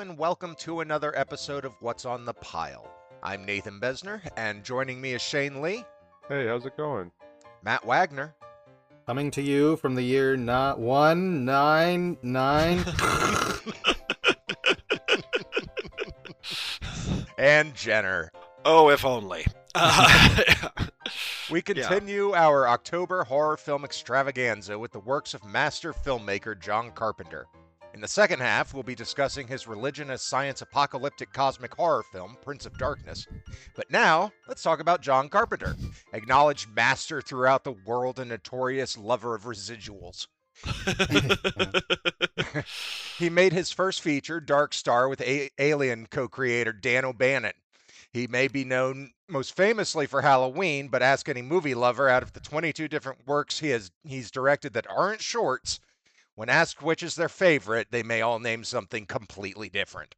and welcome to another episode of What's on the Pile. I'm Nathan Besner, and joining me is Shane Lee, Hey, how's it going? Matt Wagner, Coming to you from the year not one nine nine. and Jenner. Oh, if only. Uh, We continue our October horror film extravaganza with the works of master filmmaker John Carpenter. In the second half, we'll be discussing his religion as science apocalyptic cosmic horror film, Prince of Darkness. But now, let's talk about John Carpenter, acknowledged master throughout the world and notorious lover of residuals. He made his first feature, Dark Star, with A- Alien co creator Dan O'Bannon. He may be known most famously for Halloween, but ask any movie lover out of the 22 different works he has he's directed that aren't shorts, when asked which is their favorite, they may all name something completely different.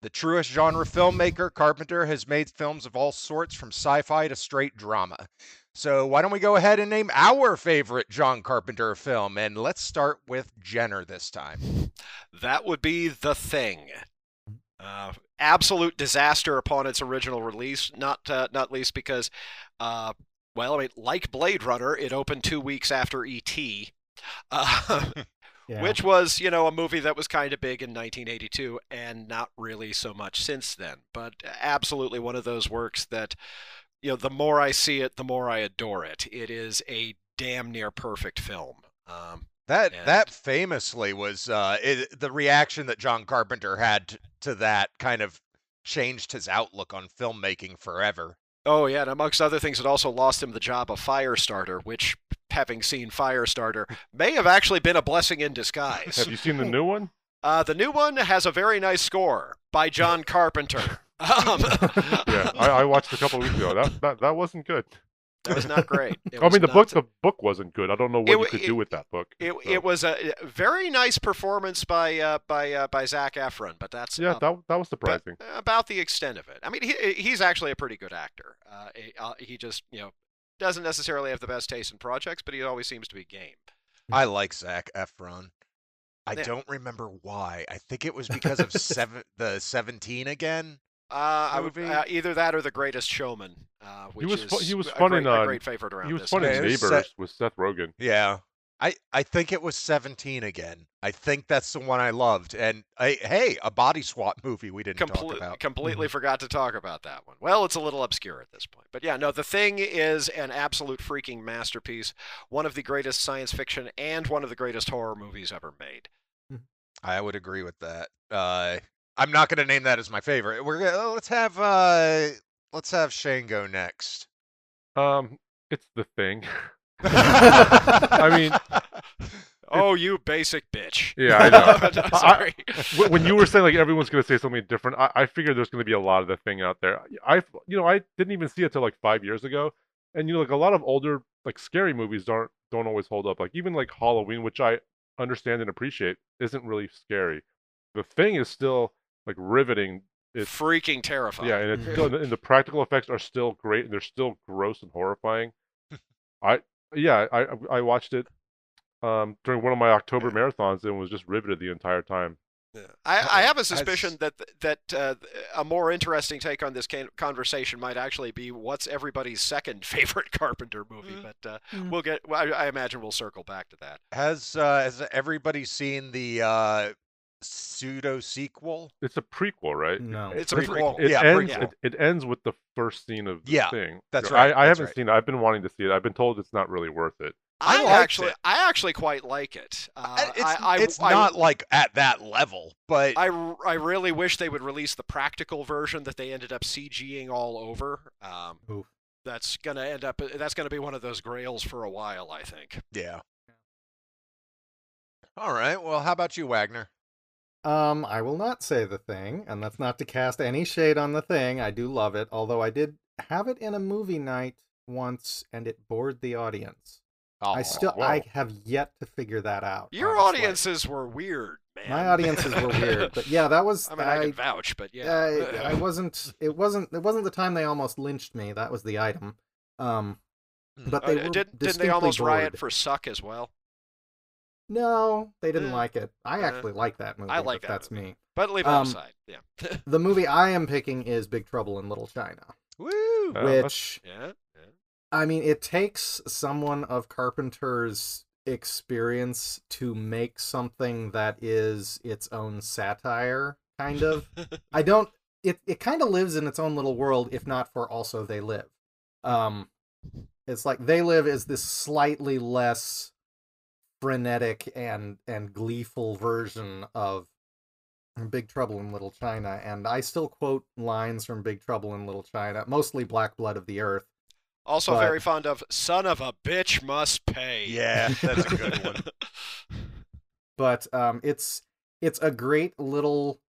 The truest genre filmmaker, Carpenter has made films of all sorts from sci-fi to straight drama. So why don't we go ahead and name our favorite John Carpenter film and let's start with Jenner this time. that would be the thing. Uh, absolute disaster upon its original release. Not uh, not least because, uh, well, I mean, like Blade Runner, it opened two weeks after E.T. Yeah. Which was, you know, a movie that was kind of big in 1982 and not really so much since then. But absolutely one of those works that, you know, the more I see it, the more I adore it. It is a damn near perfect film. Um, That And- that famously was uh, it, the reaction that John Carpenter had t- to that kind of changed his outlook on filmmaking forever. oh, yeah, and amongst other things, it also lost him the job of Firestarter, which, having seen Firestarter, may have actually been a blessing in disguise. Have you seen the new one? Uh, the new one has a very nice score by John Carpenter. Um, Yeah, I, I watched a couple weeks ago. That that, that wasn't good. that was not great. It I mean, the book the book wasn't good. I don't know what It you could it- do with that book. It, so. it was a very nice performance by uh, by uh, by Zac Efron, but that's yeah, uh, that that was surprising. about the extent of it. I mean, he, he's actually a pretty good actor. Uh, uh, he just you know doesn't necessarily have the best taste in projects, but he always seems to be game. I like Zac Efron. I Yeah. don't remember why. I think it was because of seven, the Seventeen again. Uh, I would, Movie? uh, either that or The Greatest Showman, uh, which was is fu- he was a fun great, in, a great favorite around He was this fun time. in Yeah, it was Neighbors set- with Seth Rogen. Yeah. I, I think it was 17 again. I think that's the one I loved. And I, hey, a body swap movie we didn't talk about. completely forgot to talk about that one. Well, it's a little obscure at this point. But yeah, no, The Thing is an absolute freaking masterpiece. One of the greatest science fiction and one of the greatest horror movies ever made. I would agree with that. Uh, I'm not going to name that as my favorite. We're gonna, let's have uh, let's have Shane go next. Um, it's the thing. I mean, Oh, you basic bitch. Yeah, I know. No, Sorry. Wh- when you were saying like everyone's gonna say something different, I, I figured there's gonna be a lot of the thing out there. I you know I didn't even see it till like five years ago, and you know like a lot of older like scary movies don't don't always hold up. Like even like Halloween, which I understand and appreciate, isn't really scary. The thing is still like riveting. It's freaking terrifying. yeah, and it's still, mm-hmm. and the practical effects are still great, and they're still gross and horrifying. I yeah, I I- I watched it um during one of my October marathons and was just riveted the entire time. Yeah. I, I have a As- suspicion that that uh, a more interesting take on this conversation might actually be what's everybody's second favorite Carpenter movie. Mm. But uh, Mm. we'll get. I, I imagine we'll circle back to that. Has uh, has everybody seen the uh, pseudo sequel? It's a prequel, right? No. It's a prequel. It Yeah, ends. prequel. It, it ends with the first scene of the Yeah, thing. that's right, I, I that's haven't right. seen it. I've been wanting to see it. I've been told it's not really worth it. I I, actually, it. I actually quite like it. Uh, it's I, I, it's I, not like at that level, but I, I really wish they would release the practical version that they ended up CGing all over. Um, Oof. that's gonna end up. That's gonna be one of those grails for a while, I think. yeah. All right. Well, how about you, Wagner? Um, I will not say the thing, and that's not to cast any shade on the thing. I do love it, although I did have it in a movie night once, and it bored the audience. I Oh, still, wow. I have yet to figure that out. Your honestly. audiences were weird, man. my audiences were weird, but yeah, that was. I mean, I, can vouch, but yeah. I, I wasn't. It wasn't. It wasn't the time they almost lynched me. That was the item. Um, Hmm. but Uh, they did, were didn't they almost riot for suck as well? No, they didn't Eh, like it. I eh. actually like that movie. I like but that that's movie. me. But leave that Um, aside. Yeah. The movie I am picking is Big Trouble in Little China, Woo! Uh, which yeah. yeah. I mean, it takes someone of Carpenter's experience to make something that is its own satire, kind of. I don't. It it kind of lives in its own little world, if not for also They Live. Um, it's like They Live is this slightly less frenetic and and gleeful version of Big Trouble in Little China, and I still quote lines from Big Trouble in Little China, mostly Black Blood of the Earth. Also But- very fond of "Son of a bitch must pay." Yeah, that's a good one. but um, it's it's a great little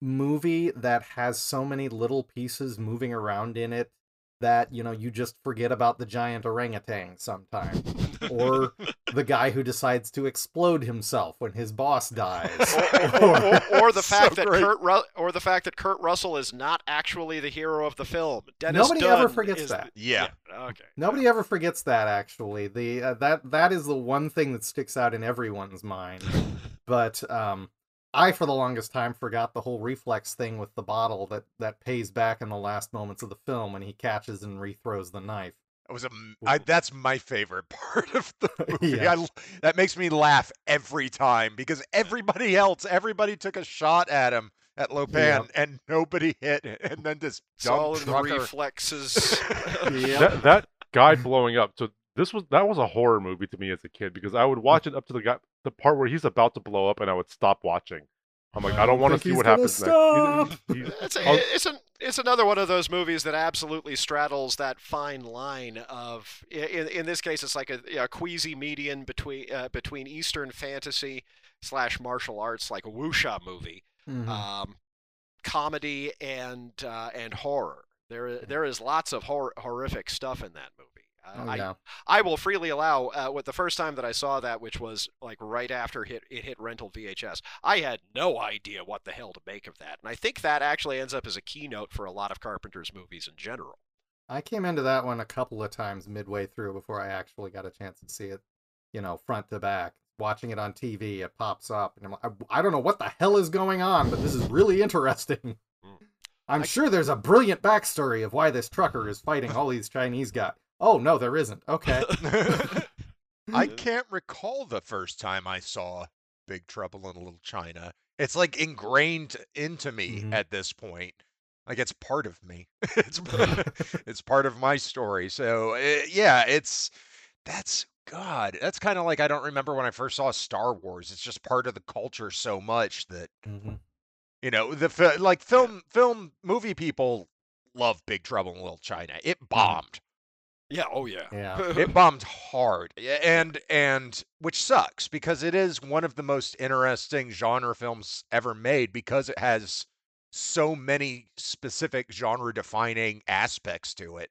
movie that has so many little pieces moving around in it that you know you just forget about the giant orangutan sometimes or the guy who decides to explode himself when his boss dies or, or, or, or the So fact that great. Kurt Ru- or the fact that Kurt Russell is not actually the hero of the film. Dennis Nobody ever forgets is that. the- Yeah. Okay. nobody ever forgets that actually the uh, that that is the one thing that sticks out in everyone's mind but um I, for the longest time, forgot the whole reflex thing with the bottle that that pays back in the last moments of the film when he catches and rethrows the knife. It was a, m- I, that's my favorite part of the movie. Yeah. I l that makes me laugh every time because everybody else, everybody took a shot at him at Lo Pan and nobody hit, and then this It's dumb all in the reflexes. Yep. that that guy blowing up. So this was that was a horror movie to me as a kid because I would watch mm. it up to the guy the part where he's about to blow up and I would stop watching. I'm like, I don't want to see what happens stop. next. He's- he's- It's, a, it's, an, it's another one of those movies that absolutely straddles that fine line of in, in this case it's like a, a queasy median between uh, between Eastern fantasy slash martial arts like a wuxia movie Mhm. um, comedy and uh, and horror there there is lots of hor- horrific stuff in that movie uh, oh, I. I will freely allow uh, with the first time that I saw that, which was like right after hit, it hit rental VHS, I had no idea what the hell to make of that, and I think that actually ends up as a keynote for a lot of Carpenter's movies in general. I came into that one a couple of times midway through before I actually got a chance to see it, you know, front to back. Watching it on TV, it pops up, and I'm like, I, I don't know what the hell is going on, but this is really interesting. Mm. I'm I- sure there's a brilliant backstory of why this trucker is fighting all these Chinese guys. Oh no, there isn't. Okay. I can't recall the first time I saw Big Trouble in Little China. It's like ingrained into me Mhm. at this point. Like it's part of me. it's it's part of my story. So uh, yeah, it's that's God. That's kind of like I don't remember when I first saw Star Wars. It's just part of the culture so much that Mhm. you know the like film film movie people love Big Trouble in Little China. It bombed. Yeah, oh yeah. Yeah. it bombed hard and and which sucks because it is one of the most interesting genre films ever made because it has so many specific genre defining aspects to it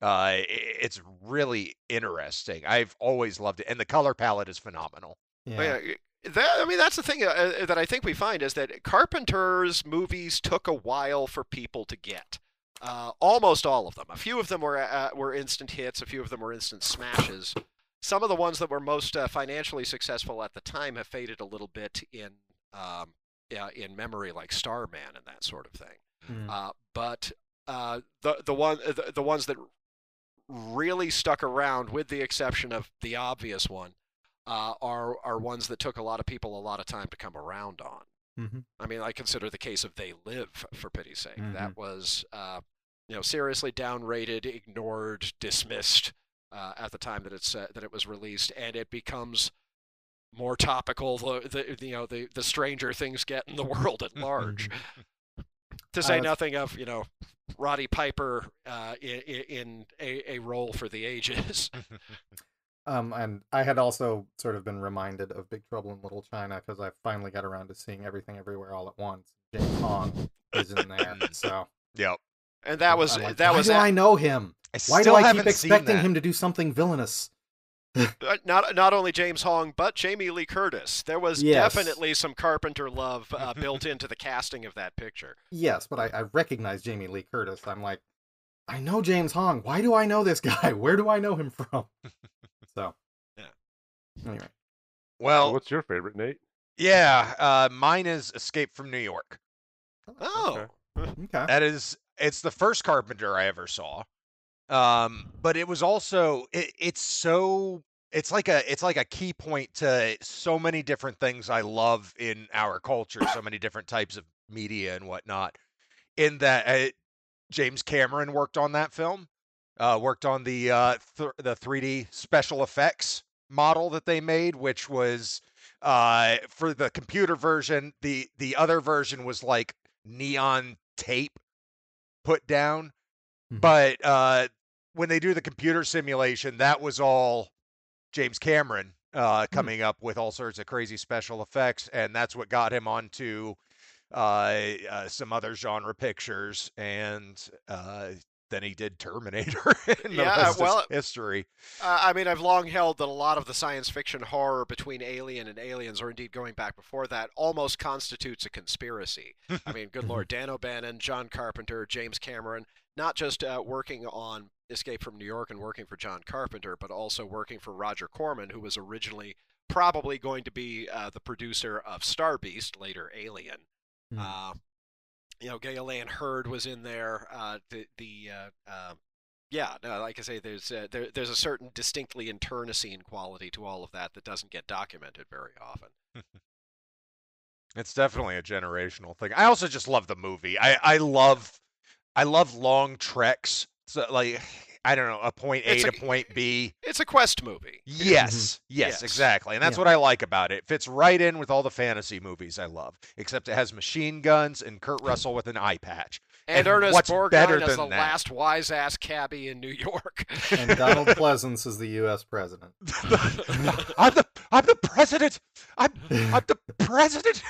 uh it's really interesting i've always loved it and the color palette is phenomenal Yeah. Yeah. That, I mean, that's the thing uh, uh, that I think we find is that Carpenter's movies took a while for people to get. Uh, almost all of them. A few of them were uh, were instant hits. A few of them were instant smashes. Some of the ones that were most uh, financially successful at the time have faded a little bit in um, yeah, in memory, like Starman and that sort of thing. Mm. Uh, but uh, the the one the, the ones that really stuck around, with the exception of the obvious one, uh, are are ones that took a lot of people a lot of time to come around on. Mhm. I mean, I consider the case of They Live, for pity's sake. Mhm. That was, uh, you know, seriously downrated, ignored, dismissed uh, at the time that it's uh, that it was released, and it becomes more topical the, the you know the the stranger things get in the world at large. to say Uh, nothing of you know Roddy Piper uh, in, in a, a role for the ages. Um, and I had also sort of been reminded of Big Trouble in Little China because I finally got around to seeing Everything Everywhere All at Once. James Hong is in there, so yep And that was I'm like, that why was do I know him? i Why still do I keep expecting him to do something villainous? uh, not not only James Hong but Jamie Lee Curtis. There was Yes. definitely some Carpenter love uh, built into the casting of that picture. Yes, but I, I recognize Jamie Lee Curtis. I'm like, I know James Hong. Why do I know this guy? Where do I know him from? so, Yeah. Anyway, Well, what's your favorite, Nate? yeah, uh, mine is Escape from New York. Oh, Okay. That is, it's the first Carpenter I ever saw. Um, but it was also, it, it's so, it's like a, it's like a key point to so many different things I love in our culture, so many different types of media and whatnot. In that, uh, James Cameron worked on that film, uh, worked on the uh, th- the 3D special effects model that they made, which was uh, for the computer version. the The other version was like neon tape put down, Mhm. but uh, when they do the computer simulation, that was all James Cameron uh, coming up with all sorts of crazy special effects, and that's what got him onto uh, uh, some other genre pictures, and then he did Terminator. and the Yeah, rest well, history. Uh, I mean, I've long held that a lot of the science fiction horror between Alien and Aliens, or indeed going back before that, almost constitutes a conspiracy. I mean, good lord, Dan O'Bannon, John Carpenter, James Cameron, not just uh, working on Escape from New York and working for John Carpenter, but also working for Roger Corman, who was originally probably going to be uh, the producer of Star Beast, later Alien. Hmm. You know, Gale Anne Hurd was in there. Uh, the the uh, uh, yeah, no, like I say, there's uh, there, there's a certain distinctly internecine quality to all of that that doesn't get documented very often. It's definitely a generational thing. I also just love the movie. I I love I love long treks. So like I don't know, a point A It's a- to point B. It's a quest movie. Yes, mm-hmm. yes, Yes. exactly. And that's Yeah. what I like about it. It fits right in with all the fantasy movies I love, except it has machine guns and Kurt Russell with an eye patch. And, And Ernest what's Borgnine better as the that? last wise ass cabbie in New York. And Donald Pleasence is the U.S. president. I'm the I'm the president. I'm I'm the president.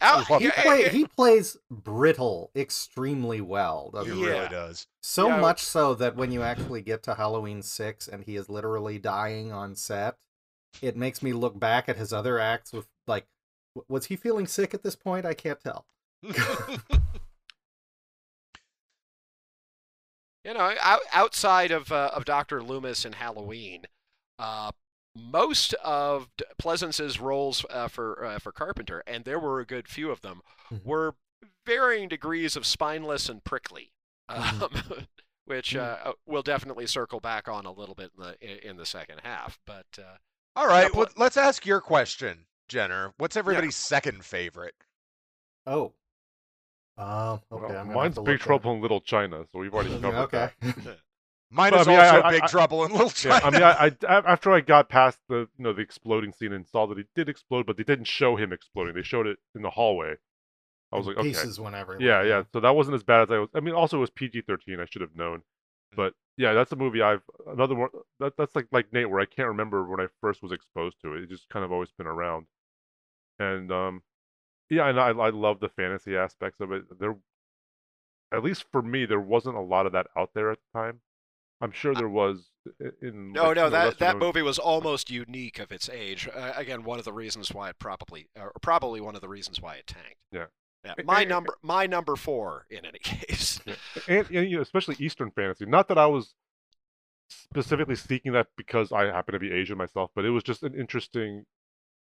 Out- He He, yeah, play, eh, he plays brittle extremely well. He Doesn't Yeah. really does. So Yeah. much so that when you actually get to Halloween 6 and he is literally dying on set, it makes me look back at his other acts with, like, was he feeling sick at this point? I can't tell. You know, out, outside of uh, of Doctor Loomis and Halloween, uh, most of Pleasence's roles uh, for uh, for Carpenter, and there were a good few of them, Mhm. were varying degrees of spineless and prickly, um, Mhm. which uh, uh, we'll definitely circle back on a little bit in the in, in the second half. But uh, All right, Yeah, well, let's ask your question, Jenner. What's everybody's second favorite? Oh. Um, okay. Well, I'm gonna have mine's Big Trouble in Little China, so we've already that- covered Okay. that. Mine Well, is I mean, also I- Big I- Trouble in Little Yeah, I mean, I, I a- after I got past the you know the exploding scene and saw that he did explode, but they didn't show him exploding. They showed it in the hallway. I was like, okay, Pieces whenever. yeah, yeah. So that wasn't as bad as I was. I mean, also it was PG thirteen. I should have known. But yeah, that's a movie I've another one. That, that's like like Nate, where I can't remember when I first was exposed to it. It's just kind of always been around. And um, yeah, and I I love the fantasy aspects of it. There, at least for me, there wasn't a lot of that out there at the time. I'm sure there was in. no, like, no, that that movie was almost unique of its age. Uh, again, one of the reasons why it probably, or probably one of the reasons why it tanked. Yeah. Yeah, my eh, number, my number four in any case. and, and you know, especially Eastern fantasy. Not that I was specifically seeking that because I happen to be Asian myself, but it was just an interesting.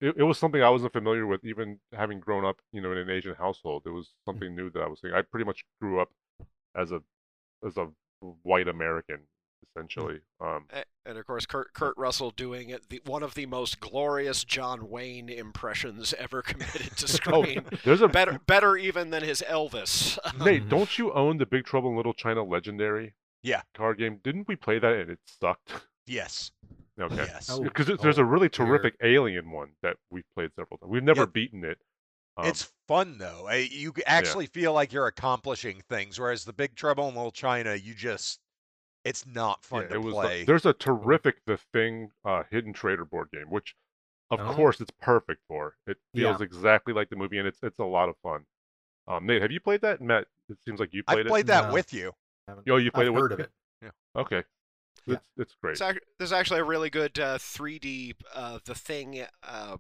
It, it was something I wasn't familiar with, even having grown up, you know, in an Asian household. It was something new that I was seeing. I pretty much grew up as a as a white American, essentially. Um, And of course, Kurt, Kurt Russell doing it, the, one of the most glorious John Wayne impressions ever committed to screen. oh, screen. there's a better, better even than his Elvis. Nate. Don't you own the Big Trouble in Little China Legendary? Yeah. Card game. Didn't we play that and it sucked? yes. Okay. Yes. Oh. Because there's a really dear. terrific Alien one that we've played several times. We've never Yeah. beaten it. Um, it's fun though. You c- actually feel like you're accomplishing things, whereas the Big Trouble in Little China, you just it's not fun yeah, to it was. play. There's a terrific The Thing uh, Hidden Trader board game, which, of Oh. course, it's perfect for. It Yeah. feels exactly like the movie, and it's it's a lot of fun. Um, Nate, have you played that? Matt, it seems like you played, I played, played that No. with you. Haven't- Oh, you played I've it with heard of it. it. Okay, Yeah. it's it's great. It's ac- there's actually a really good uh, 3D uh, The Thing uh,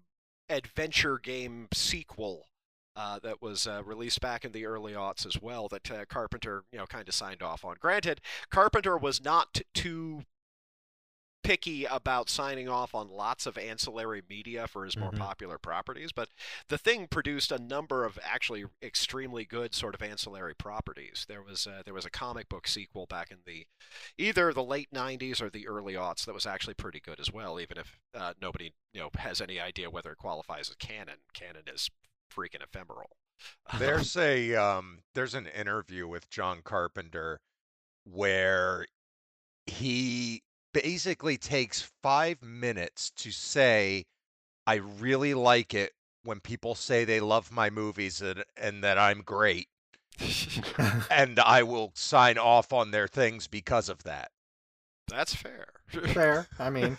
adventure game sequel uh, that was uh, released back in the early aughts as well. That uh, Carpenter, you know, kind of signed off on. Granted, Carpenter was not t- too picky about signing off on lots of ancillary media for his more Mhm. popular properties, but the thing produced a number of actually extremely good sort of ancillary properties. There was uh, there was a comic book sequel back in the either the late '90s or the early aughts that was actually pretty good as well, even if uh, nobody you know has any idea whether it qualifies as canon. Canon is freaking ephemeral. There's a um there's an interview with John Carpenter where he basically takes 5 minutes to say I really like it when people say they love my movies and, and that I'm great and I will sign off on their things because of that. That's fair. Fair. I mean,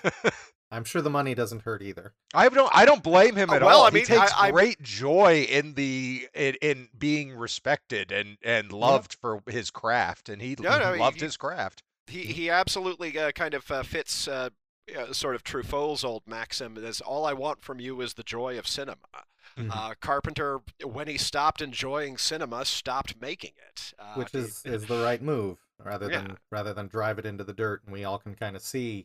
I'm sure the money doesn't hurt either. I don't I don't blame him Uh, at well, all. I mean, he takes I- I- great joy in the in, in being respected and and loved for his craft and he No, no, loved he- his craft. he he absolutely uh, kind of uh, fits uh, uh, sort of Truffaut's old maxim. Is all I want from you is the joy of cinema. Mhm. Uh, Carpenter, when he stopped enjoying cinema, stopped making it. Uh, which he- is is the right move rather Yeah. than rather than drive it into the dirt and we all can kind of see Yeah.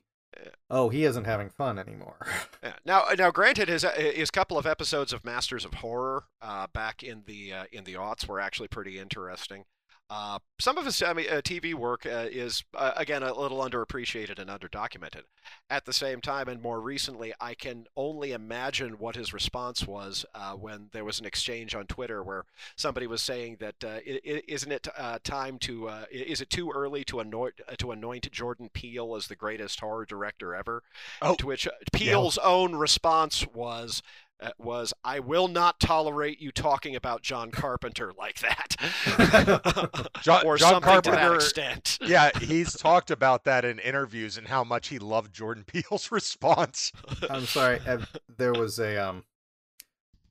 Oh he isn't having fun anymore Yeah. Now, now, granted, his uh, his couple of episodes of Masters of Horror uh, back in the uh, in the aughts were actually pretty interesting. Uh, some of his I mean, uh, TV work uh, is uh, again a little underappreciated and underdocumented. At the same time, and more recently, I can only imagine what his response was uh, when there was an exchange on Twitter where somebody was saying that uh, isn't it uh, time to uh, is it too early to anoint uh, to anoint Jordan Peele as the greatest horror director ever? Oh, to which uh, Peele's own response was was I will not tolerate you talking about John Carpenter like that, John, or John something to that Carpenter extent. yeah, he's talked about that in interviews and how much he loved Jordan Peele's response. i'm sorry uh, there was a um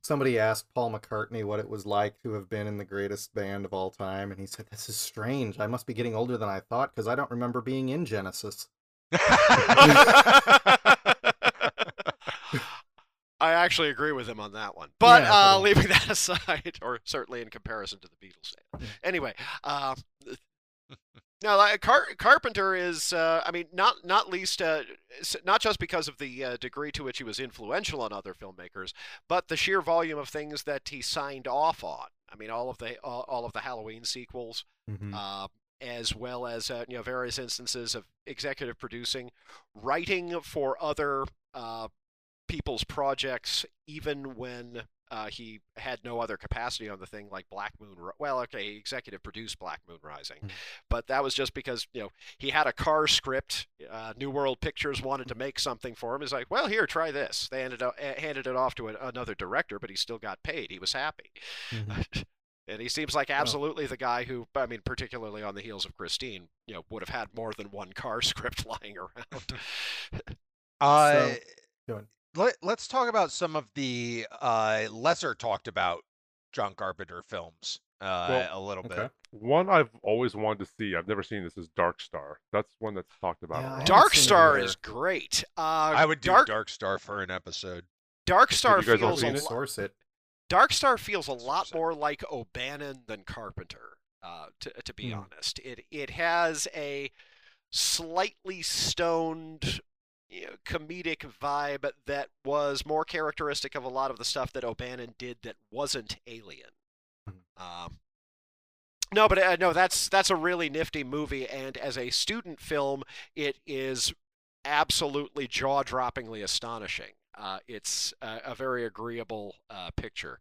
somebody asked paul mccartney what it was like to have been in the greatest band of all time and he said this is strange i must be getting older than i thought because i don't remember being in genesis I actually agree with him on that one. But Yeah, uh, but- leaving that aside, or certainly in comparison to the Beatles. Anyway, uh, now like, Car- Carpenter is, uh, I mean, not not least, uh, not just because of the uh, degree to which he was influential on other filmmakers, but the sheer volume of things that he signed off on. I mean, all of the all, all of the Halloween sequels, Mhm. uh, as well as uh, you know various instances of executive producing, writing for other uh, people's projects, even when uh, he had no other capacity on the thing, like Black Moon. Well, okay, he executive produced Black Moon Rising, Mhm. but that was just because you know he had a car script. Uh, New World Pictures wanted to make something for him. He's like, well, here, try this. They ended up uh, handed it off to a, another director, but he still got paid. He was happy. Mhm. And he seems like absolutely the guy who, I mean, particularly on the heels of Christine, you know, would have had more than one car script lying around. Uh, So- go ahead. Let, let's talk about some of the uh, lesser talked about John Carpenter films uh, Well, a little okay. bit. One I've always wanted to see. I've never seen this. Is Dark Star. That's one that's talked about. Yeah, a I lot. haven't Dark Star is great. Uh, I would do Dark Dark Star for an episode. Dark Star you guys all feels a seen We'll source it Dark Star feels a lot more like O'Bannon than Carpenter. Uh, to to be Hmm. honest, it it has a slightly stoned. You know, comedic vibe that was more characteristic of a lot of the stuff that O'Bannon did that wasn't Alien. Um, no, but uh, no, that's that's a really nifty movie, and as a student film, it is absolutely jaw-droppingly astonishing. Uh, it's a, a very agreeable uh, picture.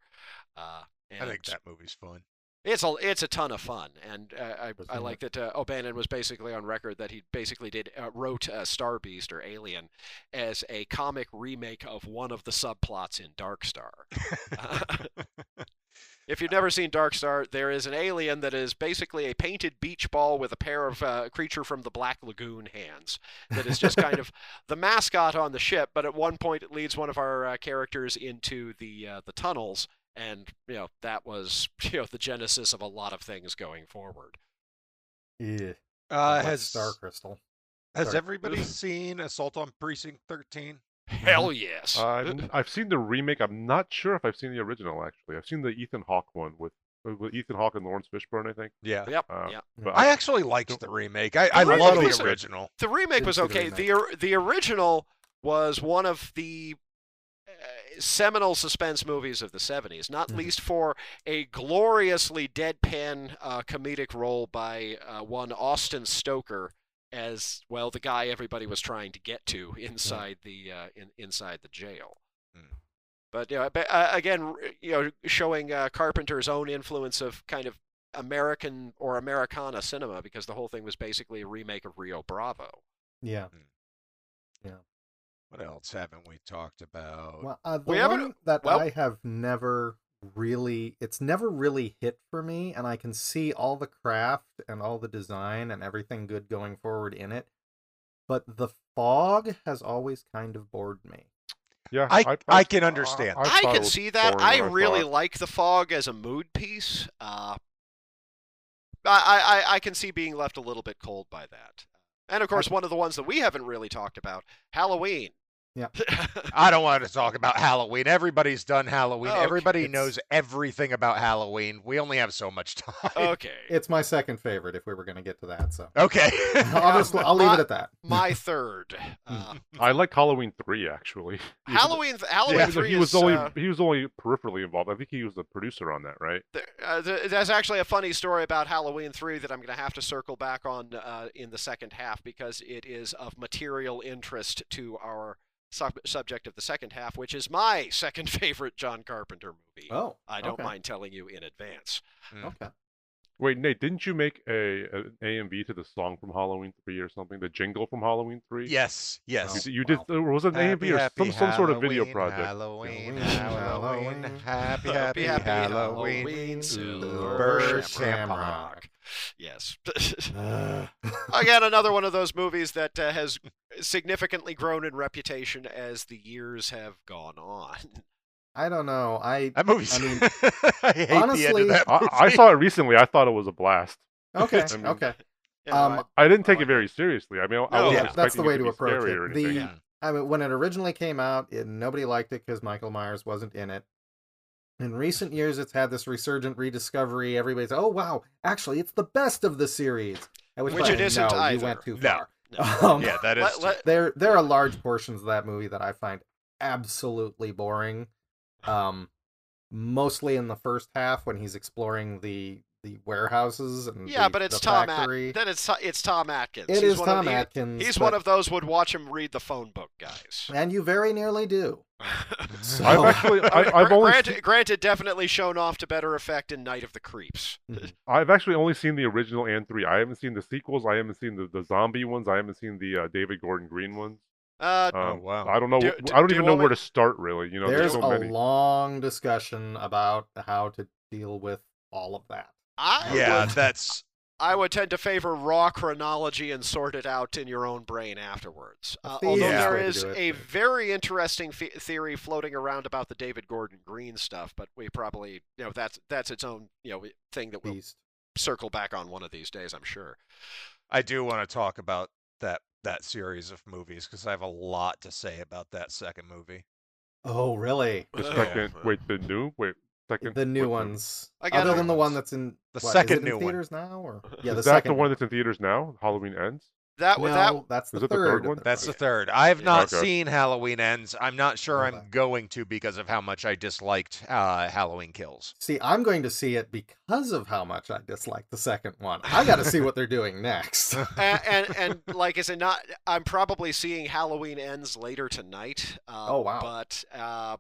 Uh, and I think that movie's fun. It's a it's a ton of fun, and uh, I I like that uh, O'Bannon was basically on record that he basically did uh, wrote uh, Star Beast or Alien as a comic remake of one of the subplots in Dark Star. If you've never seen Dark Star, there is an alien that is basically a painted beach ball with a pair of uh, creature from the Black Lagoon hands. That is just kind of the mascot on the ship. But at one point, it leads one of our uh, characters into the uh, the tunnels, and you know that was you know the genesis of a lot of things going forward. yeah Uh, has star crystal has sorry. everybody seen Assault on Precinct 13? Hell yes. I've, I've seen the remake. I'm not sure if I've seen the original. Actually, I've seen the Ethan Hawke one with with Ethan Hawke and Laurence Fishburne, I think. Yeah. Yep. Uh, yep. But I actually liked the remake. I, I love the was- original. The remake Didn't was see the okay. remake. The the original was one of the uh, seminal suspense movies of the 70s, not Mhm. least for a gloriously deadpan uh, comedic role by uh, one Austin Stoker as well the guy everybody was trying to get to inside the uh, in, inside the jail. Hmm. But you know, but, uh, again, you know, showing uh, Carpenter's own influence of kind of American or Americana cinema because the whole thing was basically a remake of Rio Bravo. Yeah. Yeah. What else haven't we talked about? Well, uh, the We one that well- I have never really, it's never really hit for me, and I can see all the craft and all the design and everything good going forward in it. But the fog has always kind of bored me. yeah, I- I can understand. I, thought it can see that. I really saw it. like the fog as a mood piece. Uh, I, I I can see being left a little bit cold by that. And of course, one of the ones that we haven't really talked about, Halloween. Yeah. I don't want to talk about Halloween. Everybody's done Halloween. Oh, okay. Everybody It's- knows everything about Halloween. We only have so much time. okay. It's my second favorite if we were going to get to that. So okay. I'll just I'll leave it at that. My third. Uh, I like Halloween three actually. Even Halloween. Halloween Yeah, three he was is, only uh, he was only peripherally involved. I think he was the producer on that, right? There, uh, there's actually a funny story about Halloween 3 that I'm going to have to circle back on uh, in the second half because it is of material interest to our sub- subject of the second half, which is my second favorite John Carpenter movie. Oh, I don't okay. mind telling you in advance. Hmm. Okay. Wait, Nate, didn't you make a, a A and B to the song from Halloween three or something? The jingle from Halloween three? yes. Yes. did- you did. wow. uh, Was it an A and or some, some sort of video project? Halloween, Halloween, Halloween, Halloween. happy, Happy, happy, happy Halloween, Halloween, Silver Silver Shamrock. Yes. Uh, Again, another one of those movies that uh, has significantly grown in reputation as the years have gone on. I don't know. I That movie's. I mean, I hate the end honestly- of that I, movie. I saw it recently. I thought it was a blast. okay. I mean, okay. You know, Um, I didn't take like it very seriously. I mean, I No, wasn't yeah, that's the way it to be approach it. The- Yeah. I mean, when it originally came out, it, nobody liked it because Michael Myers wasn't in it. In recent years, it's had this resurgent rediscovery. Everybody's, oh wow, actually, it's the best of the series. At which, Which it isn't no, either. you went too No. far. No. Um, yeah, that is. Let- let- there there are large portions of that movie that I find absolutely boring. Um, mostly in the first half when he's exploring the the warehouses and yeah, the- but it's the Tom. factory. At- then it's it's Tom Atkins. It He's is one of- Tom he- Atkins. He's but- one of those would watch him read the phone book guys. and you very nearly do. So- I've actually, I, I've Gra- only, granted, seen, granted, definitely shown off to better effect in Night of the Creeps. I've actually only seen the original and three. I haven't seen the sequels. I haven't seen the, the zombie ones. I haven't seen the uh, David Gordon Green ones. Uh, Oh, Um, wow. I don't know. Do- do- I don't do even know want where me- to start. Really, you know, There's there's so a many. long discussion about how to deal with all of that. I yeah, would, that's. I would tend to favor raw chronology and sort it out in your own brain afterwards. Uh, the although easiest there way to is do it, a but- very interesting fe- theory floating around about the David Gordon Green stuff, but we probably, you know, that's that's its own, you know, thing that we'll Beast. circle back on one of these days, I'm sure. I do want to talk about that that series of movies because I have a lot to say about that second movie. Oh, really? The Yeah. second, wait, the new, wait, second. The new what ones. Again, Other than the one that's in The what, is second it in new one. theaters now, or uh, yeah, the is that second the one that's in theaters now? Halloween ends. That No, that that's the Is it the third. third one? That's the three. third. I have Yeah. not Okay. seen Halloween Ends. I'm not sure Okay. I'm going to because of how much I disliked uh, Halloween Kills. See, I'm going to see it because of how much I dislike the second one. I got to see what they're doing next. and, and and like I said, not I'm probably seeing Halloween Ends later tonight. Uh, Oh, wow. But uh,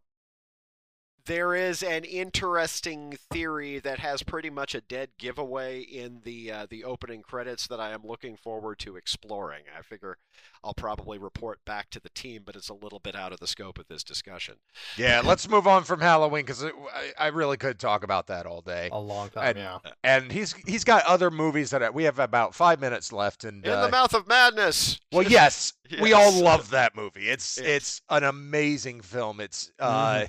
there is an interesting theory that has pretty much a dead giveaway in the uh, the opening credits that I am looking forward to exploring. I figure I'll probably report back to the team, but it's a little bit out of the scope of this discussion. Yeah, let's move on from Halloween because I, I really could talk about that all day. a long time, And- yeah. And he's he's got other movies that I, we have about five minutes left. And In uh, the mouth of madness. well, yes, we all love that movie. It's Yes. it's an amazing film. It's uh,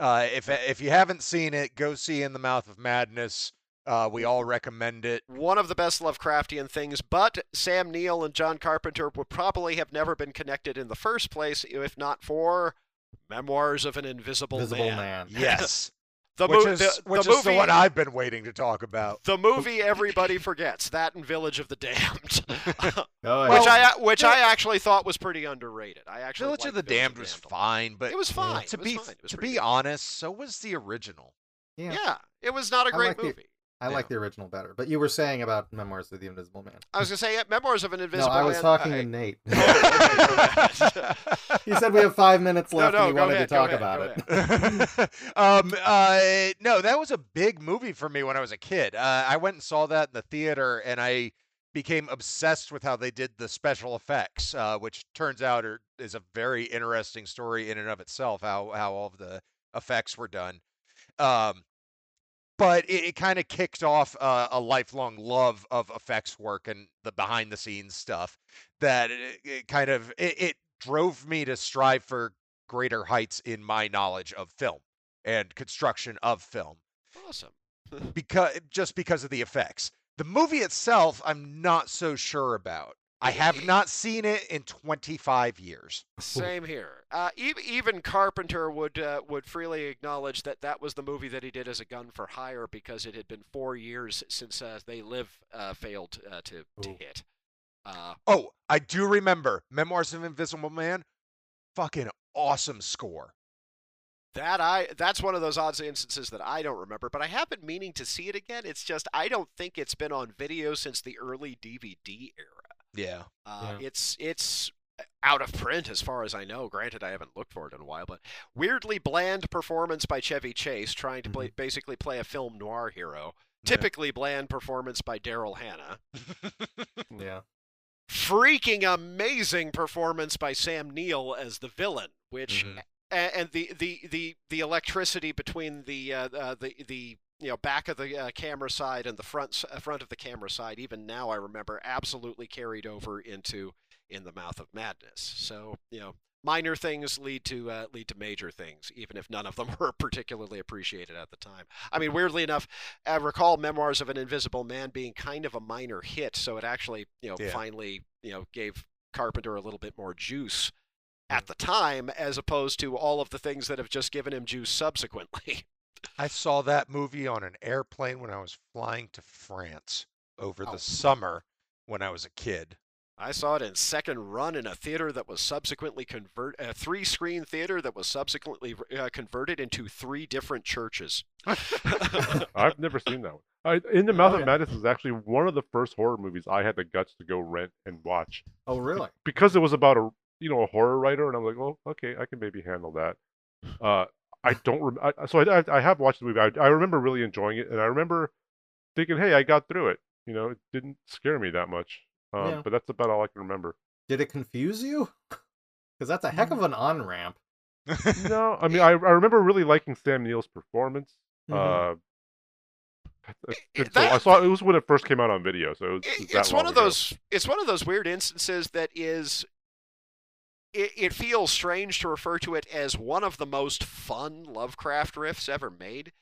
uh, if if you haven't seen it, go see In the Mouth of Madness. Uh, we all recommend it. one of the best Lovecraftian things, but Sam Neill and John Carpenter would probably have never been connected in the first place if not for Memoirs of an Invisible, Visible Man. Man. Yes. The, which mo- is the, which the is the movie. one I've been waiting to talk about. the movie everybody forgets that and Village of the Damned, Oh, which. I which I actually thought was pretty underrated. I actually Village of liked the Village Damned was Damned fine, but It was fine. to was be fine. To be good. honest, so was the original. yeah. yeah, it was not a great like the- movie. I like the original better. But you were saying about Memoirs of the Invisible Man. I was gonna say uh, Memoirs of an invisible. No, Invisible I was Man. talking I- to Nate. Okay, go ahead. he said we have five minutes left no, and he wanted ahead, to talk ahead, about it. um, uh, no, that was a big movie for me when I was a kid. Uh, I went and saw that in the theater, and I became obsessed with how they did the special effects, uh, which turns out are, is a very interesting story in and of itself. How how all of the effects were done. Um, but it, it kind of kicked off uh, a lifelong love of effects work and the behind the scenes stuff that it, it kind of it, it drove me to strive for greater heights in my knowledge of film and construction of film Awesome. because just because of the effects. The movie itself, I'm not so sure about. I have not seen it in 25 years. Same here. Uh, even, even Carpenter would uh, would freely acknowledge that that was the movie that he did as a gun for hire because it had been four years since uh, They Live uh, failed uh, to, to hit. Uh, Oh, I do remember Memoirs of Invisible Man. Fucking awesome score. that I that's one of those odd instances that I don't remember, but I have been meaning to see it again. It's just I don't think it's been on video since the early DVD era. Yeah. Uh, Yeah. It's it's out of print as far as I know. Granted, I haven't looked for it in a while, but weirdly bland performance by Chevy Chase trying to play basically play a film noir hero. Yeah. Typically bland performance by Daryl Hannah. Yeah. Freaking amazing performance by Sam Neill as the villain, which Mhm. and the the the the electricity between the uh, uh, the the you know back of the uh, camera side and the front uh, front of the camera side even now I remember absolutely carried over into in the mouth of madness so you know minor things lead to uh, lead to major things even if none of them were particularly appreciated at the time I mean weirdly enough I recall memoirs of an invisible man being kind of a minor hit so it actually you know Yeah. finally you know gave Carpenter a little bit more juice at the time as opposed to all of the things that have just given him juice subsequently. I saw that movie on an airplane when I was flying to France over Oh. the summer when I was a kid. I saw it in second run in a theater that was subsequently convert a three screen theater that was subsequently uh, converted into three different churches. I've never seen that one. I, in the Mouth Oh, of yeah. Madness is actually one of the first horror movies I had the guts to go rent and watch Oh, really? because it was about a you know a horror writer, and I'm like, oh, okay, I can maybe handle that. Uh, I don't. Rem- I, so I, I have watched the movie. I, I remember really enjoying it, and I remember thinking, hey, I got through it. You know, it didn't scare me that much. Um, Yeah. But that's about all I can remember. Did it confuse you? Because that's a heck of an on ramp. no, I mean, I, I remember really liking Sam Neill's performance. Mhm. Uh, it- I- I saw it was when it first came out on video, so it was, it that it's one long of ago. those it's one of those weird instances that is it, it feels strange to refer to it as one of the most fun Lovecraft riffs ever made.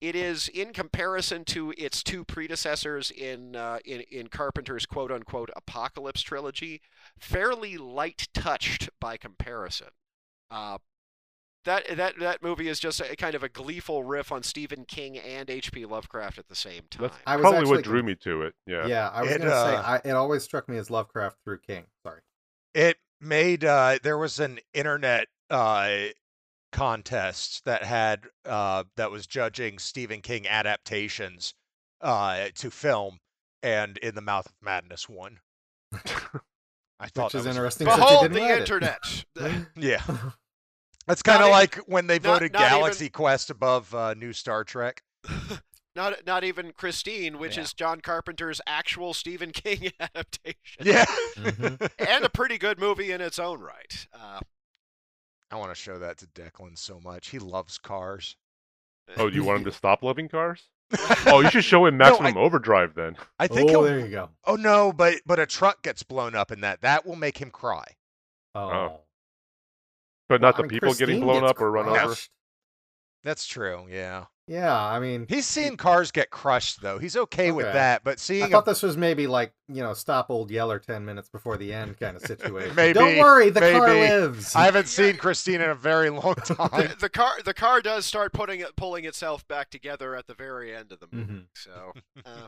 It is, in comparison to its two predecessors in uh, in, in Carpenter's "quote unquote" Apocalypse trilogy, fairly light touched by comparison. Uh, that that that movie is just a kind of a gleeful riff on Stephen King and H.P. Lovecraft at the same time. That's I was probably what drew me to it. Yeah. Yeah, I was It, gonna say uh, I, it always struck me as Lovecraft through King. Sorry. It made uh there was an internet uh contest that had uh that was judging Stephen King adaptations uh to film and in the mouth of madness won. I thought Which is was- interesting. since you Behold didn't the internet. Yeah. That's kind of like when they voted not even- Galaxy Quest above uh, New Star Trek. not not even Christine, which Yeah. is John Carpenter's actual Stephen King adaptation. Yeah. Mhm. and a pretty good movie in its own right. Uh, I want to show that to Declan so much. He loves cars. Oh, do you want him to stop loving cars? Oh, you should show him No, I- Maximum Overdrive then. I think oh, there you go. Oh no, but but a truck gets blown up in that. That will make him cry. Oh. But Well, not the I mean, people getting blown gets up or run over. That's true. Yeah. Yeah, I mean, He's seen cars get crushed though. He's okay, with that, but I seeing a thought this was maybe like you know stop old Yeller ten minutes before the end kind of situation. Maybe, Don't worry, the car lives. I haven't seen Christine in a very long time. The, the car the car does start putting it pulling itself back together at the very end of the movie. Mhm. So uh,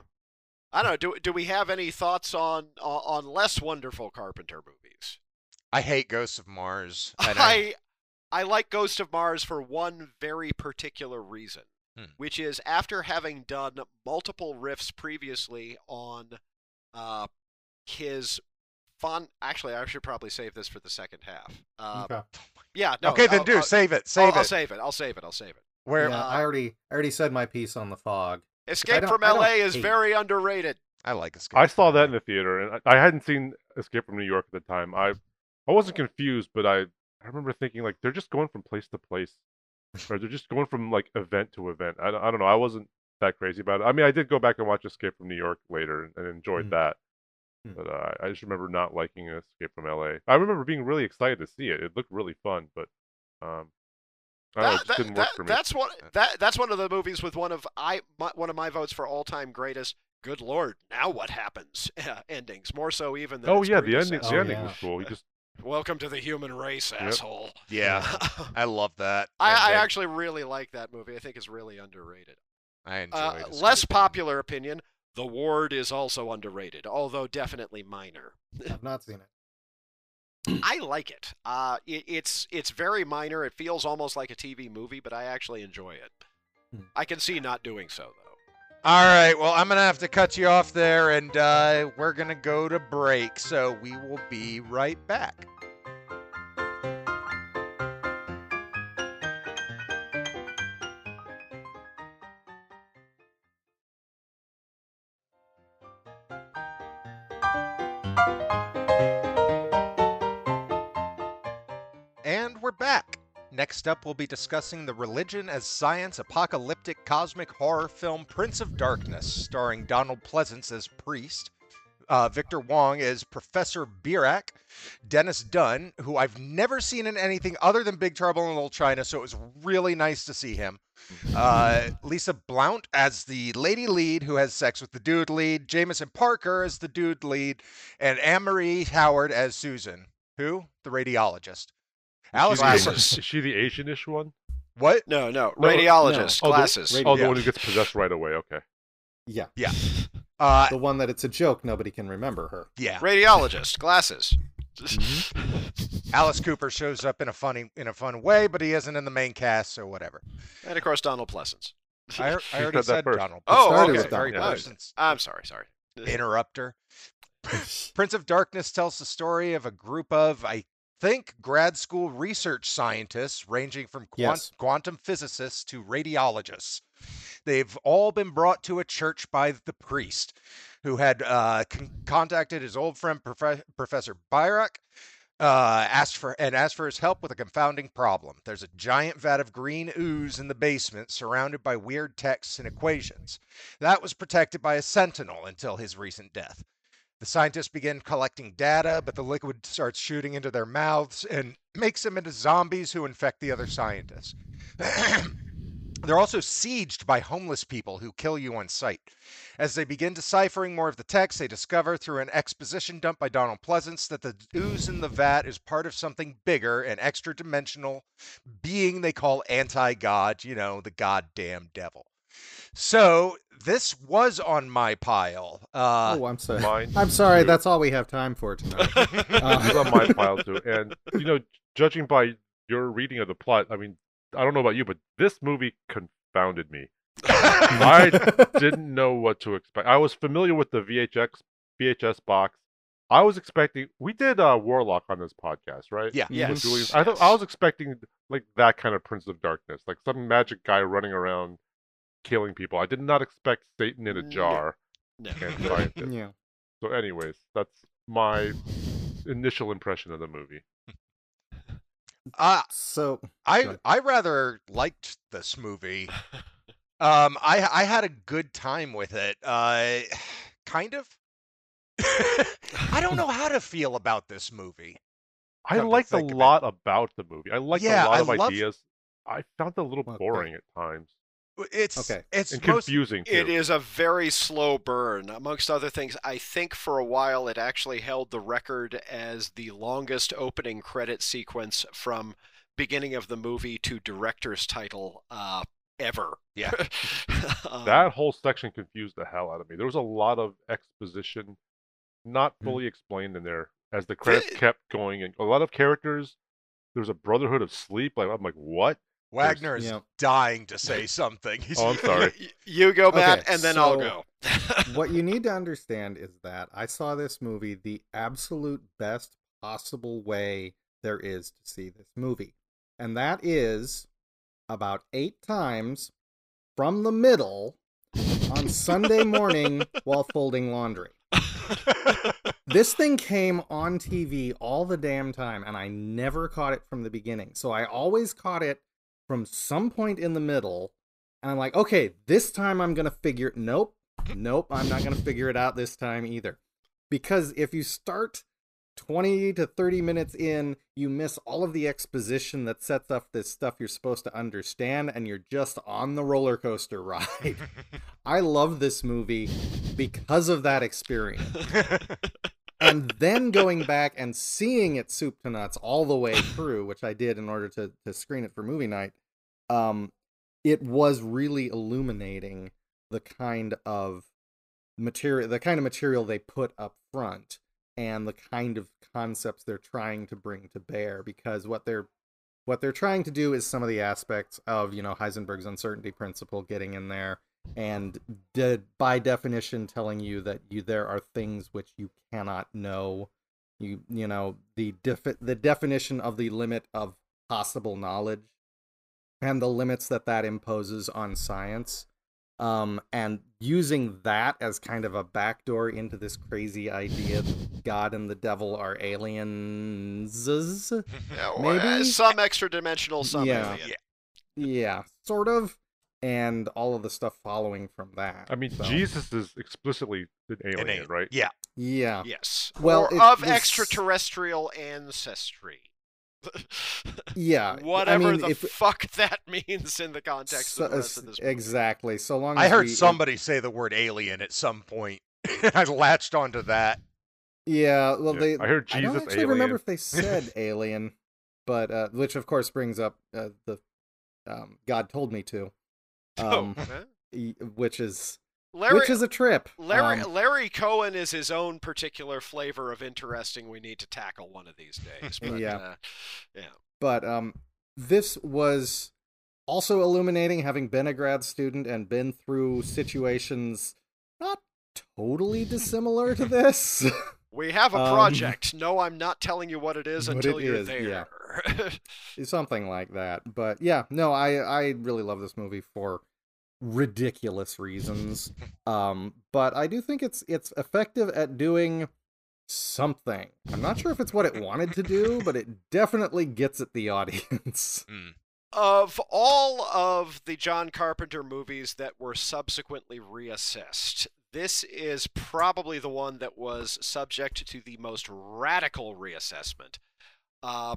I don't know. Do do we have any thoughts on on, on less wonderful Carpenter movies? I hate Ghosts of Mars. I- I I like Ghost of Mars for one very particular reason, Hmm. which is after having done multiple riffs previously on uh, his fun. Actually, I should probably save this for the second half. Uh, Okay. Yeah. No, okay, then I'll- do I'll- save it. I'll, Save I'll it. save it. I'll save it. I'll save it. Where yeah, I already I already said my piece on the fog. Escape from LA is hate- very underrated. I like Escape. I saw that in the theater, and I, I hadn't seen Escape from New York at the time. I I wasn't confused, but I I remember thinking like they're just going from place to place, or they're just going from like event to event. I, don't- I don't know. I wasn't that crazy about it. I mean, I did go back and watch Escape from New York later and, and enjoyed Mhm. that, Hmm. but uh, I just remember not liking Escape from L.A. I remember being really excited to see it. It looked really fun, but um, I don't know, That- that- didn't work that- for me. That's one. That that's one of the movies with one of I my, one of my votes for all time greatest. Good lord, now what happens? endings more so even than Oh yeah, the ending. The Oh, ending yeah. was cool. He just Welcome to the human race, asshole. Yeah, I love that. I, I actually really like that movie. I think it's really underrated. I enjoy Uh, Escape less from- popular opinion. The Ward is also underrated, although definitely minor. I've not seen it. I like it. Uh, it. It's it's very minor. It feels almost like a TV movie, but I actually enjoy it. Hmm. I can see not doing so though. All right, well, I'm gonna have to cut you off there, and uh, we're gonna go to break. So we will be right back. Next up, we'll be discussing the religion as science apocalyptic cosmic horror film Prince of Darkness, starring Donald Pleasence as priest, uh, Victor Wong as Professor Birack, Dennis Dun, who I've never seen in anything other than Big Trouble in Little China, so it was really nice to see him. Uh, Lisa Blount as the lady lead who has sex with the dude lead, Jameson Parker as the dude lead, and Anne-Marie Howard as Susan, who? The radiologist. Alice is she, Glasses. the, is she the Asian-ish one? What? No, no, No, radiologist no. Oh, the- glasses. radi- Oh, the Yeah. one who gets possessed right away. Okay. Yeah, Yeah. Uh, the one that it's a joke. Nobody can remember her. yeah. radiologist glasses. Alice Cooper shows up in a funny in a fun way, but he isn't in the main cast, so whatever. and of course, Donald Pleasence. I, I already said said first. Donald. Oh, okay. It's very Donald Pleasence. I'm sorry, sorry. Interrupter. Prince of Darkness tells the story of a group of, I think, grad school research scientists ranging from quant- Yes. quantum physicists to radiologists. They've all been brought to a church by the priest, who had uh, con- contacted his old friend Profe- Professor Birack, uh, asked for and asked for his help with a confounding problem. There's a giant vat of green ooze in the basement, surrounded by weird texts and equations. That was protected by a sentinel until his recent death. The scientists begin collecting data, but the liquid starts shooting into their mouths and makes them into zombies who infect the other scientists. They're also sieged by homeless people who kill you on sight. As they begin deciphering more of the text, they discover through an exposition dump by Donald Pleasence that the ooze in the vat is part of something bigger, an extra dimensional being they call anti God, you know, the goddamn devil. So this was on my pile. Uh, oh, I'm sorry. Mine. I'm sorry. too. That's all we have time for tonight. Uh, It's on my pile too. And you know, judging by your reading of the plot, I mean, I don't know about you, but this movie confounded me. I didn't know what to expect. I was familiar with the VHX VHS box. I was expecting. We did uh, Warlock on this podcast, right? yeah. Yes. Julian- I thought I was expecting like that kind of Prince of Darkness, like some magic guy running around killing people. I did not expect Satan in a jar No. and yeah. So, anyways, that's my initial impression of the movie. Uh, So I I rather liked this movie. Um, I I had a good time with it. Uh, kind of. I don't know how to feel about this movie. I Come to liked a think of it. lot about the movie. I liked Yeah, a lot I of love- ideas. I found it a little Well, boring at times. It's Okay. it's and most confusing too. It is a very slow burn. Amongst other things, I think for a while it actually held the record as the longest opening credit sequence from beginning of the movie to director's title uh, ever. Yeah. Um, that whole section confused the hell out of me. There was a lot of exposition not Hmm. fully explained in there as the credits kept going and a lot of characters. There was a Brotherhood of Sleep. Like I'm like, what? Wagner is Yeah. dying to say something. He's, Oh, I'm sorry. you go, Matt, Okay, and then I'll go. what you need to understand is that I saw this movie the absolute best possible way there is to see this movie. And that is about eight times from the middle on Sunday morning while folding laundry. This thing came on TV all the damn time, and I never caught it from the beginning. So I always caught it from some point in the middle, and I'm like, okay, this time I'm gonna figure. Nope, nope, I'm not gonna figure it out this time either. Because if you start 20 to 30 minutes in, you miss all of the exposition that sets up this stuff you're supposed to understand, and you're just on the roller coaster ride. I love this movie because of that experience and then going back and seeing it soup to nuts all the way through, which I did in order to to screen it for movie night, um, it was really illuminating the kind of material, the kind of material they put up front, and the kind of concepts they're trying to bring to bear. Because what they're what they're trying to do is some of the aspects of you know Heisenberg's uncertainty principle getting in there and de- by definition telling you that you there are things which you cannot know you you know the defi- the definition of the limit of possible knowledge and the limits that that imposes on science um and using that as kind of a backdoor into this crazy idea that god and the devil are aliens Yeah, or, uh, Maybe? some extra dimensional, some Yeah. alien. yeah sort of and all of the stuff following from that I mean, So, Jesus is explicitly an alien, alien. right? Yeah. yeah Yes. Well, or it of was- extraterrestrial ancestry. yeah Whatever I mean, the if, fuck that means in the context so- of the rest of this movie. exactly so long I as heard we- somebody say the word alien at some point. I latched onto that. yeah well Yeah, they I heard Jesus. I don't Jesus actually remember if they said alien but uh which of course brings up uh, the um god told me to um which is Larry, which is a trip Larry, Um, Larry Cohen is his own particular flavor of interesting. We need to tackle one of these days. But, Yeah. uh, yeah. but um this was also illuminating having been a grad student and been through situations not totally dissimilar to this We have a Um, project. no, I'm not telling you what it is until it you're is, there. yeah. something like that but yeah no i i really love this movie for ridiculous reasons um but i do think it's it's effective at doing something. I'm not sure if it's what it wanted to do but it definitely gets at the audience. Of all of the John Carpenter movies that were subsequently reassessed, this is probably the one that was subject to the most radical reassessment. Uh,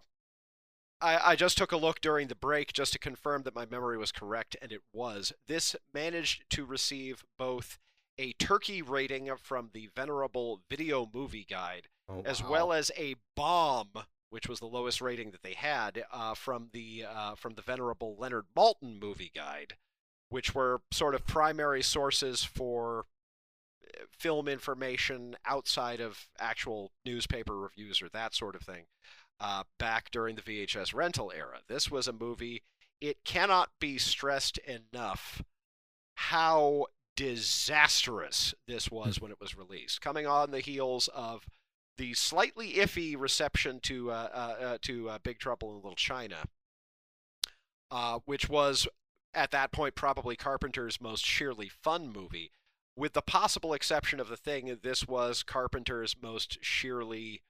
I, I just took a look during the break just to confirm that my memory was correct, and it was. This managed to receive both a turkey rating from the venerable Video Movie Guide Oh, as well as a bomb, which was the lowest rating that they had uh, from the uh, from the venerable Leonard Maltin movie guide, which were sort of primary sources for uh, film information outside of actual newspaper reviews or that sort of thing. Uh, back during the VHS rental era, this was a movie. It cannot be stressed enough how disastrous this was when it was released, coming on the heels of the slightly iffy reception to uh, uh, uh, to uh, Big Trouble in Little China, uh, which was at that point probably Carpenter's most sheerly fun movie, with the possible exception of the thing this was Carpenter's most sheerly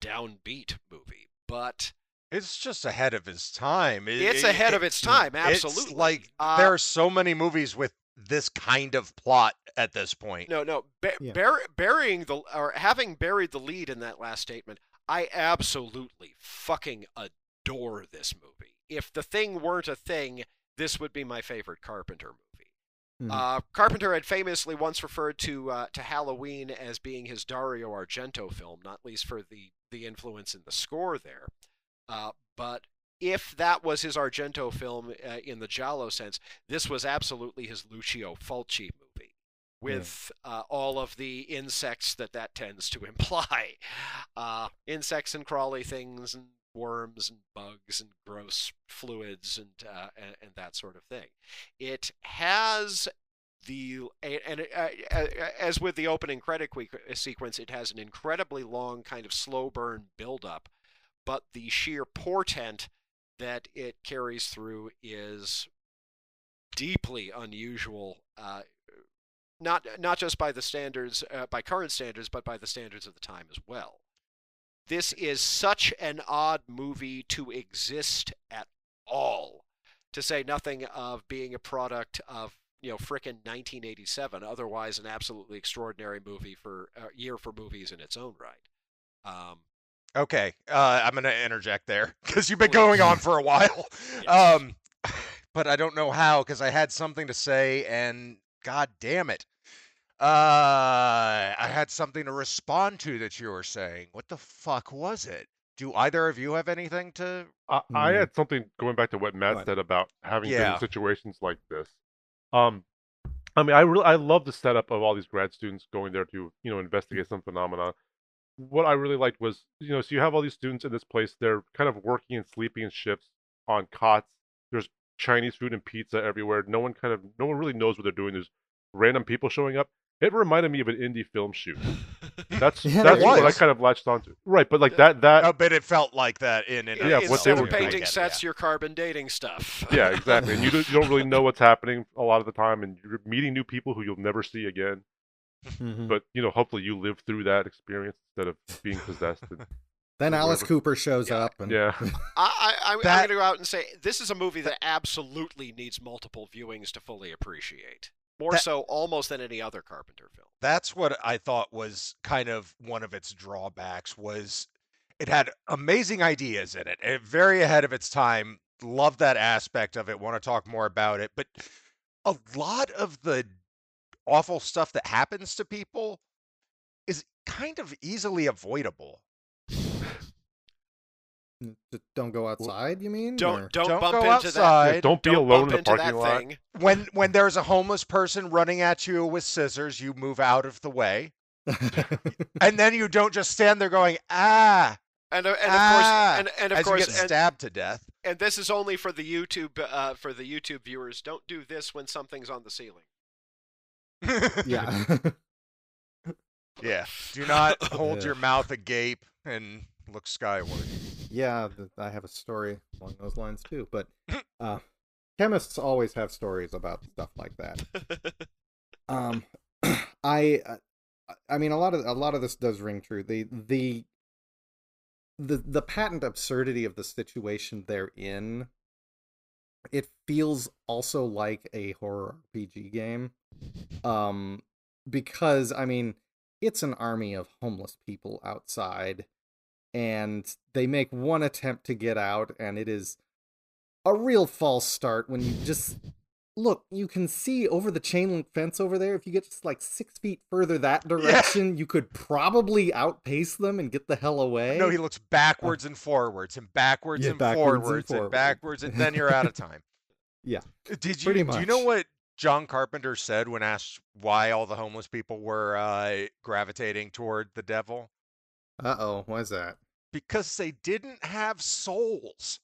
downbeat movie. But It's just ahead of his time. It- it's it- ahead it- of its time, It's absolutely. like Uh, there are so many movies with this kind of plot at this point. No, no. Ba- Yeah. bur- burying the or having buried the lead in that last statement, I absolutely fucking adore this movie. If the thing weren't a thing, this would be my favorite Carpenter movie. Mhm. Uh, Carpenter had famously once referred to uh, to Halloween as being his Dario Argento film, not least for the the influence in the score there. Uh, but if that was his Argento film uh, in the Giallo sense, this was absolutely his Lucio Fulci movie, with uh, all of the insects that that tends to imply, uh, insects and crawly things and worms and bugs and gross fluids and, uh, and and that sort of thing. It has the and uh, uh, as with the opening credit que- sequence, it has an incredibly long kind of slow burn build-up, but the sheer portent that it carries through is deeply unusual. Uh, not not just by the standards, uh, by current standards, but by the standards of the time as well. This is such an odd movie to exist at all, to say nothing of being a product of you know frickin' 1987. Otherwise, an absolutely extraordinary movie for uh, year for movies in its own right. Um, Okay, uh, I'm going to interject there because you've been going on for a while. Yes. Um, but I don't know how because I had something to say and god damn it. Uh, I had something to respond to that you were saying. What the fuck was it? Do either of you have anything to? I, I Hmm. had something going back to what Matt What? said about having been Yeah. in situations like this. Um, I mean, I really I love the setup of all these grad students going there to you know investigate some phenomena. What I really liked was you know so you have all these students in this place. They're kind of working and sleeping in shifts on cots. There's Chinese food and pizza everywhere. No one kind of no one really knows what they're doing. There's random people showing up. It reminded me of an indie film shoot. That's Yeah, that's what I kind of latched onto. Right, but like that that Oh, but it felt like that in in Yeah, what they were of doing. painting I get it, sets, you're carbon dating stuff. yeah, exactly. And you don't, you don't really know what's happening a lot of the time, and you're meeting new people who you'll never see again. Mhm. But you know, hopefully, you live through that experience instead of being possessed. And, then Alice whatever. Cooper shows Yeah. up, and yeah, I, I, I'm, That- I'm going to go out and say this is a movie that absolutely needs multiple viewings to fully appreciate. More That- so, almost than any other Carpenter film. That's what I thought was kind of one of its drawbacks was it had amazing ideas in it. and very ahead of its time. Love that aspect of it. Want to talk more about it, but a lot of the awful stuff that happens to people is kind of easily avoidable. Just don't go outside. You mean? Don't Or- don't, Don't bump go into outside. Yeah, don't be Don't alone in the parking lot. thing. When when there's a homeless person running at you with scissors, you move out of the way, and then you don't just stand there going ah And, uh, and of Ah, course, and, and of as course, you get and, stabbed to death. and this is only for the YouTube uh, for the YouTube viewers. Don't do this when something's on the ceiling. yeah. Yeah. Do not hold Yeah. your mouth agape and look skyward. Yeah, th- I have a story along those lines too. But uh, chemists always have stories about stuff like that. Um, I, uh, I mean, a lot of a lot of this does ring true. The the the the patent absurdity of the situation they're in. It feels also like a horror RPG game, um, because I mean, it's an army of homeless people outside, and they make one attempt to get out, and it is a real false start when you just look, you can see over the chain link fence over there. If you get just like six feet further that direction, you could probably outpace them and get the hell away. No, he looks backwards and forwards and backwards Yeah, and backwards and forwards and forward. backwards, and then you're out of time. Yeah, Did you do you know what John Carpenter said when asked why all the homeless people were uh, gravitating toward the devil? Uh oh, why is that? Because they didn't have souls.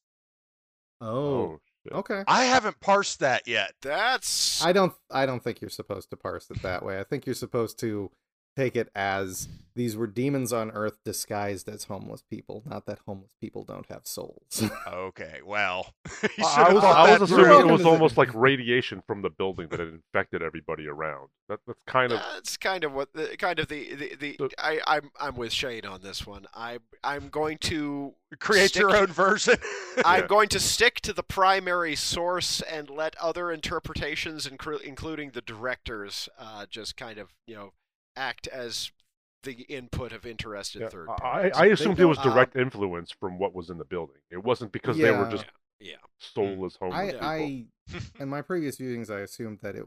Oh, shit. okay. I haven't parsed that yet. That's I don't. I don't think you're supposed to parse it that way. I think you're supposed to take it as these were demons on Earth disguised as homeless people. Not that homeless people don't have souls. Okay, well, you I- should I have was, I was through. assuming it was to the- almost like radiation from the building that had infected everybody around. That, that's kind of That's kind of what the kind of the the, the So- I I'm I'm with Shane on this one. I I'm going to create your own version. I'm Yeah. going to stick to the primary source and let other interpretations, inclu- including the directors, uh, just kind of you know act as the input of interested Yeah, third I, parties. I assumed it was don't- direct influence from what was in the building. It wasn't because they were just yeah. Mm. soulless homeless I, people. I, in my previous viewings, I assumed that it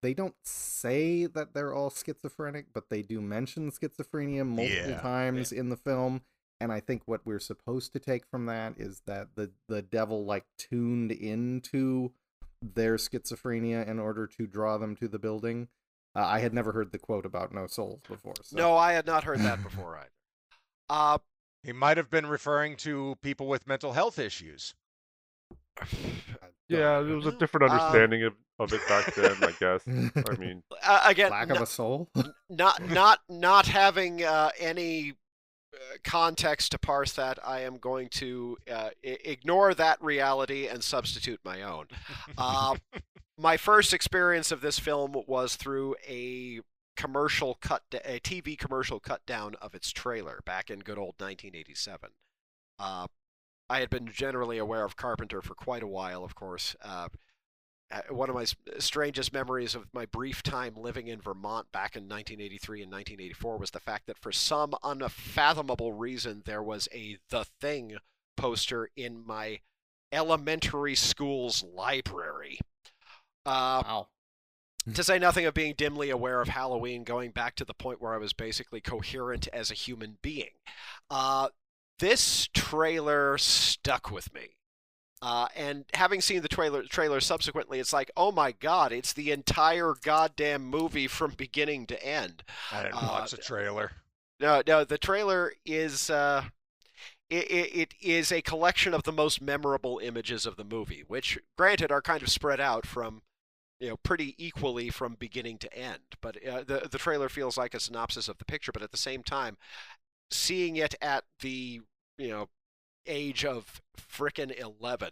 they don't say that they're all schizophrenic, but they do mention schizophrenia multiple Yeah. times in the film. And I think what we're supposed to take from that is that the the devil like tuned into their schizophrenia in order to draw them to the building. Uh, I had never heard the quote about no souls before. So. No, I had not heard that before either. Uh, He might have been referring to people with mental health issues. Yeah, there was a different um, understanding of, of it back then, I guess. I mean, uh, again, lack no- of a soul. not not not having uh, any uh, context to parse that, I am going to uh, I- ignore that reality and substitute my own. Uh, my first experience of this film was through a commercial cut, a TV commercial cut down of its trailer back in good old 1987. Uh, I had been generally aware of Carpenter for quite a while, of course. Uh, uh, one of my strangest memories of my brief time living in Vermont back in 1983 and 1984 was the fact that for some unfathomable reason there was a The Thing poster in my elementary school's library. Uh, wow. to say nothing of being dimly aware of Halloween, going back to the point where I was basically coherent as a human being. Uh, this trailer stuck with me. Uh, and having seen the trailer, trailer subsequently, it's like, oh my god, it's the entire goddamn movie from beginning to end. I didn't Uh, watch the trailer. No, no, the trailer is uh, it, it, it is a collection of the most memorable images of the movie, which, granted, are kind of spread out from, you know, pretty equally from beginning to end. But uh, the the trailer feels like a synopsis of the picture, but at the same time, seeing it at the you know age of frickin' eleven.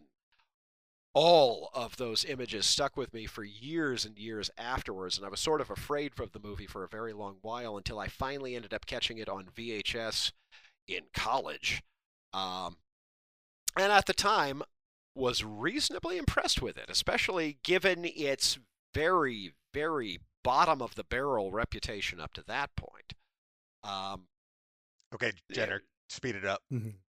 All of those images stuck with me for years and years afterwards, and I was sort of afraid of the movie for a very long while until I finally ended up catching it on VHS in college. Um, and at the time, was reasonably impressed with it, especially given its very, very bottom of the barrel reputation up to that point. Um, Okay, Jenner, speed it up.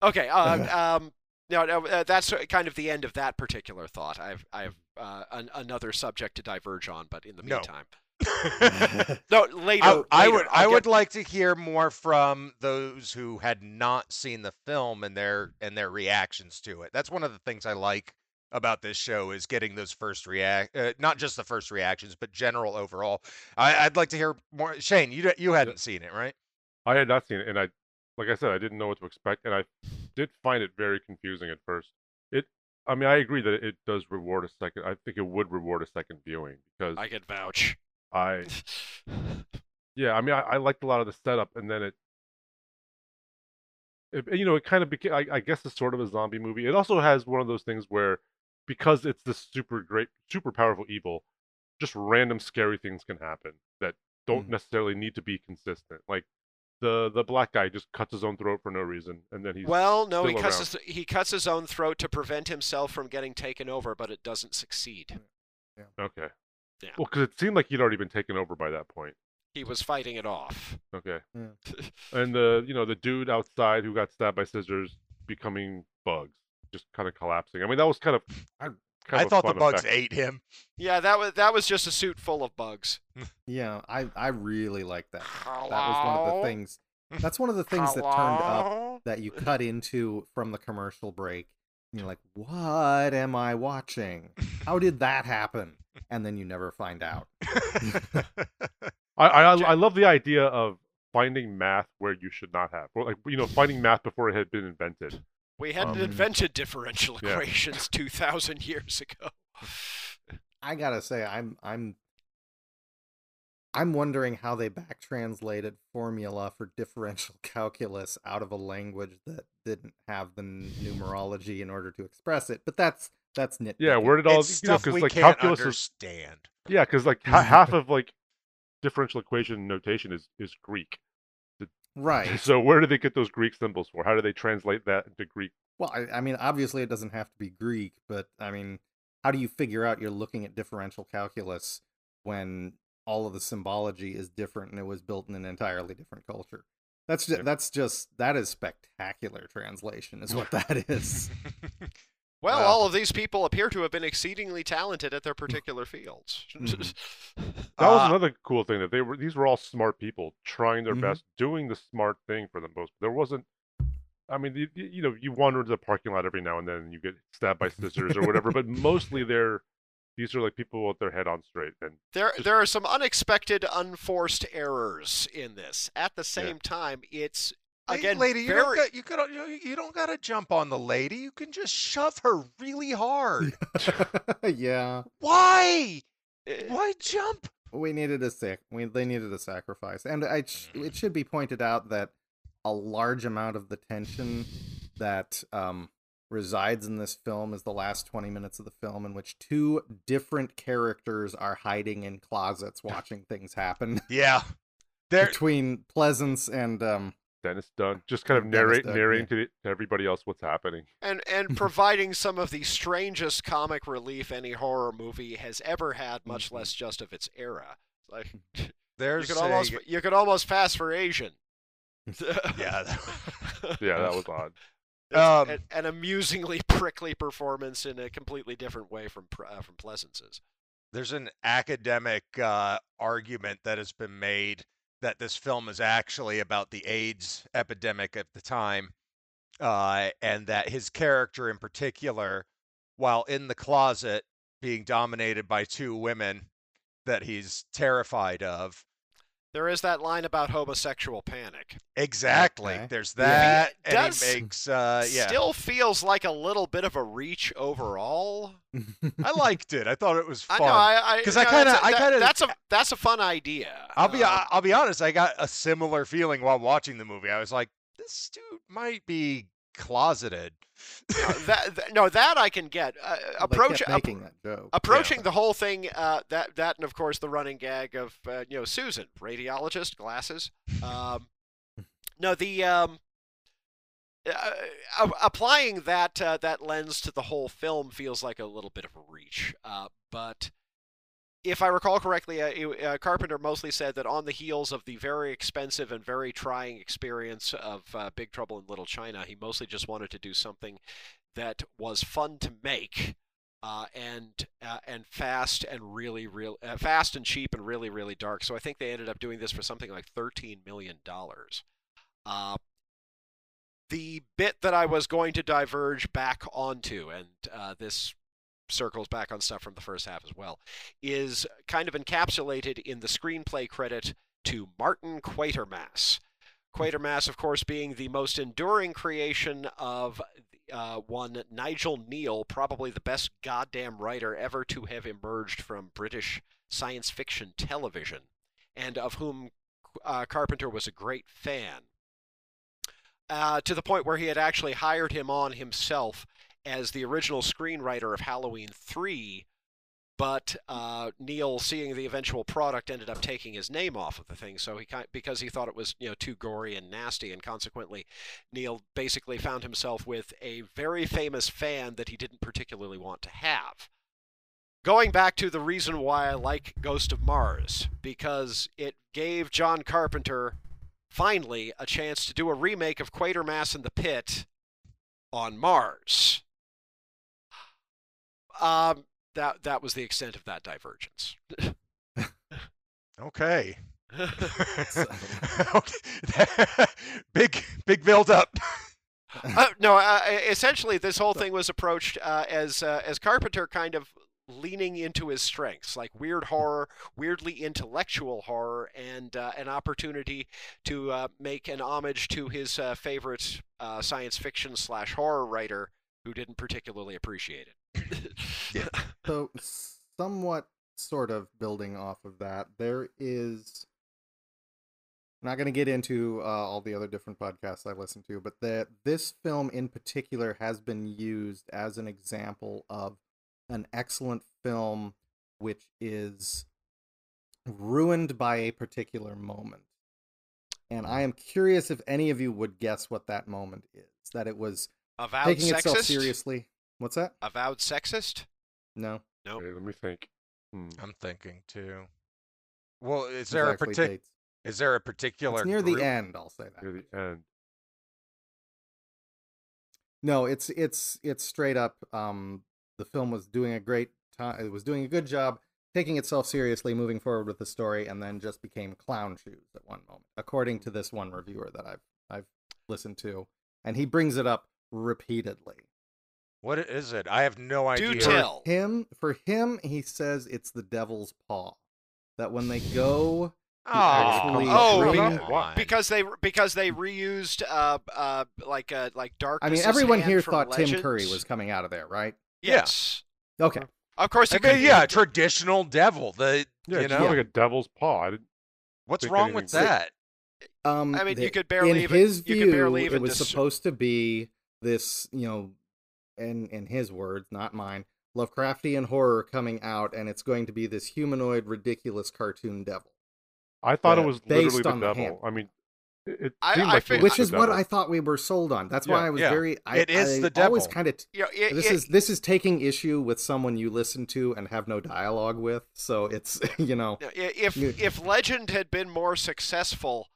Okay. Uh, um, no, no, uh, that's kind of the end of that particular thought. I've, I have uh, an, another subject to diverge on, but in the No. meantime, no, later. I, I would I'll I get- would like to hear more from those who had not seen the film and their and their reactions to it. That's one of the things I like about this show is getting those first react uh, not just the first reactions but general overall. I, I'd like to hear more. Shane, you you hadn't seen it, right? I had not seen it, and I, like I said, I didn't know what to expect, and I did find it very confusing at first. It, I mean, I agree that it does reward a second. I think it would reward a second viewing because I could vouch. I, yeah, I mean, I, I liked a lot of the setup, and then it, it you know, it kind of became. I, I guess it's sort of a zombie movie. It also has one of those things where, because it's this super great, super powerful evil, just random scary things can happen that don't Mhm. necessarily need to be consistent. Like the the black guy just cuts his own throat for no reason, and then he's well, no, he cuts around. his, he cuts his own throat to prevent himself from getting taken over, but it doesn't succeed. Yeah. okay. Yeah. Well, because it seemed like he'd already been taken over by that point. He was fighting it off. Okay. Yeah. and the you know the dude outside who got stabbed by scissors becoming bugs, just kind of collapsing. I mean that was kind of. I- kind I of thought the bugs effect. ate him. Yeah, that was that was just a suit full of bugs. Yeah, I I really like that. That was one of the things. That's one of the things that turned up that you cut into from the commercial break. And you're like, what am I watching? How did that happen? And then you never find out. I I, I love the idea of finding math where you should not have, or like you know finding math before it had been invented. We hadn't Um, invented differential yeah. equations 2,000 years ago. I gotta say, I'm I'm I'm wondering how they back translated formula for differential calculus out of a language that didn't have the numerology in order to express it. But that's that's nitpicking. Yeah, where did all it's you know stuff we like can't calculus is understand. yeah because like ha- half of like differential equation notation is is Greek. right. So where do they get those Greek symbols for? How do they translate that into Greek? Well, I, I mean, obviously it doesn't have to be Greek, but I mean, how do you figure out you're looking at differential calculus when all of the symbology is different and it was built in an entirely different culture? That's just, Yeah. that's just that is spectacular translation, is what that is. Well, Well- all of these people appear to have been exceedingly talented at their particular fields. Mhm. That was Uh, another cool thing that they were. These were all smart people trying their Mhm. best, doing the smart thing for the most. There wasn't. I mean, you, you know, you wander into the parking lot every now and then, and you get stabbed by scissors or whatever. But mostly, they're these are like people with their head on straight. And There, Just- there are some unexpected, unforced errors in this. At the same time, it's Hey, again lady, you very. don't got, you could you, you don't got to jump on the lady. You can just shove her really hard. yeah, Why? eh, Why jump? we needed a sac. We they needed a sacrifice, and I sh- it should be pointed out that a large amount of the tension that um, resides in this film is the last twenty minutes of the film, in which two different characters are hiding in closets, watching things happen Yeah. There, between Pleasence and um. Dennis Dun just kind of narrate Dun, narrating to, to everybody else what's happening. and and providing some of the strangest comic relief any horror movie has ever had, much Mhm. less just of its era. Like you there's could a- almost you could almost pass for Asian. yeah. Yeah, that was odd. Um, an, an amusingly prickly performance in a completely different way from uh, from Pleasence's. there's an academic uh, argument that has been made that this film is actually about the AIDS epidemic at the time, uh, and that his character in particular, while in the closet being dominated by two women that he's terrified of. There is that line about homosexual panic. Exactly. Okay. There's Yeah. that, He and does he makes uh, yeah. Still feels like a little bit of a reach overall. I liked it. I thought it was fun. know. I, I 'Cause you I know, kinda- that's a- I kinda- that's a that's a fun idea. I'll be Uh, I'll be honest. I got a similar feeling while watching the movie. I was like, this dude might be closeted. Uh, that, that- no, that I can get. Uh, approach they kept ap- making that joke. approaching Yeah. the whole thing. Uh, that that and of course the running gag of uh, you know Susan, radiologist, glasses. Um, no, the um, uh, applying that uh, that lens to the whole film feels like a little bit of a reach. Uh, but if I recall correctly, uh, uh, Carpenter mostly said that on the heels of the very expensive and very trying experience of uh, Big Trouble in Little China, he mostly just wanted to do something that was fun to make. Uh, and uh, and fast and really real uh, fast and cheap and really really dark. So I think they ended up doing this for something like thirteen million dollars. The bit that I was going to diverge back onto, and this circles back on stuff from the first half as well, is kind of encapsulated in the screenplay credit to Martin Quatermass. Quatermass, of course, being the most enduring creation of uh, one Nigel Kneale, probably the best goddamn writer ever to have emerged from British science fiction television, and of whom uh, Carpenter was a great fan. Uh, to the point where he had actually hired him on himself as the original screenwriter of Halloween 3, but uh, Kneale, seeing the eventual product, ended up taking his name off of the thing. So he kind because he thought it was you know too gory and nasty, and consequently, Kneale basically found himself with a very famous fan that he didn't particularly want to have. Going back to the reason why I like Ghost of Mars, because it gave John Carpenter finally a chance to do a remake of Quatermass in the Pit on Mars. Um, that that was the extent of that divergence. Okay. okay. big big build up. uh, no, uh, essentially, this whole thing was approached uh, as uh, as Carpenter kind of leaning into his strengths, like weird horror, weirdly intellectual horror, and uh, an opportunity to uh, make an homage to his uh, favorite uh, science fiction slash horror writer, who didn't particularly appreciate it. Yeah. So, somewhat sort of building off of that, there is. I'm not going to get into uh, all the other different podcasts I listen to, but that this film in particular has been used as an example of an excellent film which is ruined by a particular moment. And I am curious if any of you would guess what that moment is. That it was Avowed taking itself seriously. What's that? Avowed sexist. No. Nope. Okay, let me think. Hmm. I'm thinking too. Well, is There's there a particular? is there a particular It's near group? the end, I'll say that. Near the end. No, it's it's it's straight up. Um, the film was doing a great time. It was doing a good job taking itself seriously, moving forward with the story, and then just became clown shoes at one moment, according to this one reviewer that I've I've listened to, and he brings it up repeatedly. What is it? I have no idea. Do idea. tell. Him for him, he says it's the devil's paw. That when they go Oh, Oh, bring- come on. because they because they reused uh uh like uh like dark. I mean, everyone here thought Tim Curry was coming out of there, right? Yeah. Yes. Okay. Of course, I mean, could yeah, traditional devil. The Yeah, you it's know just like a devil's paw. What's wrong with that? Um, I mean, you could barely in even- his you view, could barely it was dis- supposed to be this, you know, in in his words, not mine, Lovecraftian horror coming out, and it's going to be this humanoid, ridiculous cartoon devil, I thought Uh, it was based literally the on the devil. hand. I mean, it, it I- seemed I like it fig- was which is what devil. I thought we were sold on. That's why I was yeah. very. I, It is I the Always devil. kind of. You know, it, This it- is this is taking issue with someone you listen to and have no dialogue with. So it's you know. you know, i- if You- if Legend had been more successful.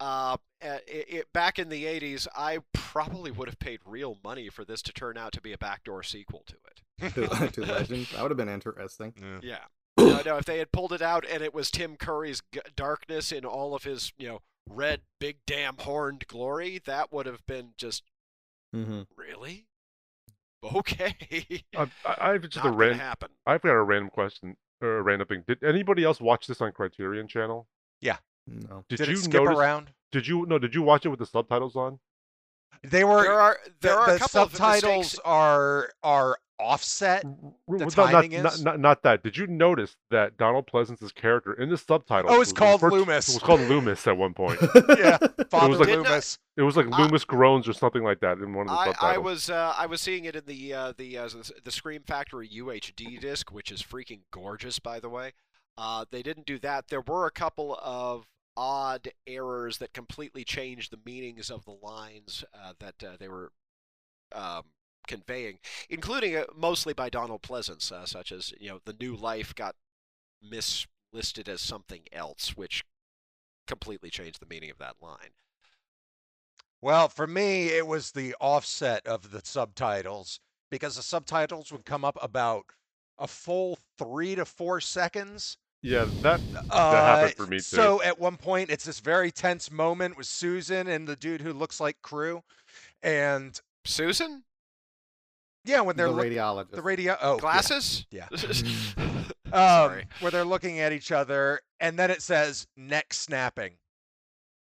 Uh, uh, it, it, back in the 80s, I probably would have paid real money for this to turn out to be a backdoor sequel to it. to, to Legend. That would have been interesting. Yeah. Yeah. no, no, if they had pulled it out and it was Tim Curry's g- darkness in all of his, you know, red, big damn horned glory, that would have been just Mm-hmm. really okay. I, I, I have just Not a gonna random. happen. I've got a random question or a random thing. Did anybody else watch this on Criterion Channel? No. Did, Did you it skip notice? around? Did you no? Did you watch it with the subtitles on? They were There are there the, are a couple of subtitles mistakes. are are offset. R- The well, not, timing not, is? not, not that. Did you notice that Donald Pleasence's character in the subtitles? Oh, it's was called referred Loomis. It was called Loomis at one point. Yeah, Father like- Didn't I- Loomis. It was like I- Loomis groans or something like that in one of the I, subtitles. I was uh, I was seeing it in the uh, the uh, the Scream Factory UHD disc, which is freaking gorgeous, by the way. Uh, they didn't do that. There were a couple of odd errors that completely changed the meanings of the lines uh, that uh, they were um, conveying, including uh, mostly by Donald Pleasence, uh, such as you know the new life got mislisted as something else, which completely changed the meaning of that line. Well, for me, it was the offset of the subtitles because the subtitles would come up about a full three to four seconds. Yeah, that Uh, happened for me, too. So at one point, it's this very tense moment with Susan and the dude who looks like Crew, and Susan, yeah, when they're the look- radiologist. the radio. Oh, glasses. yeah. Um, Sorry. where they're looking at each other, and then it says neck snapping.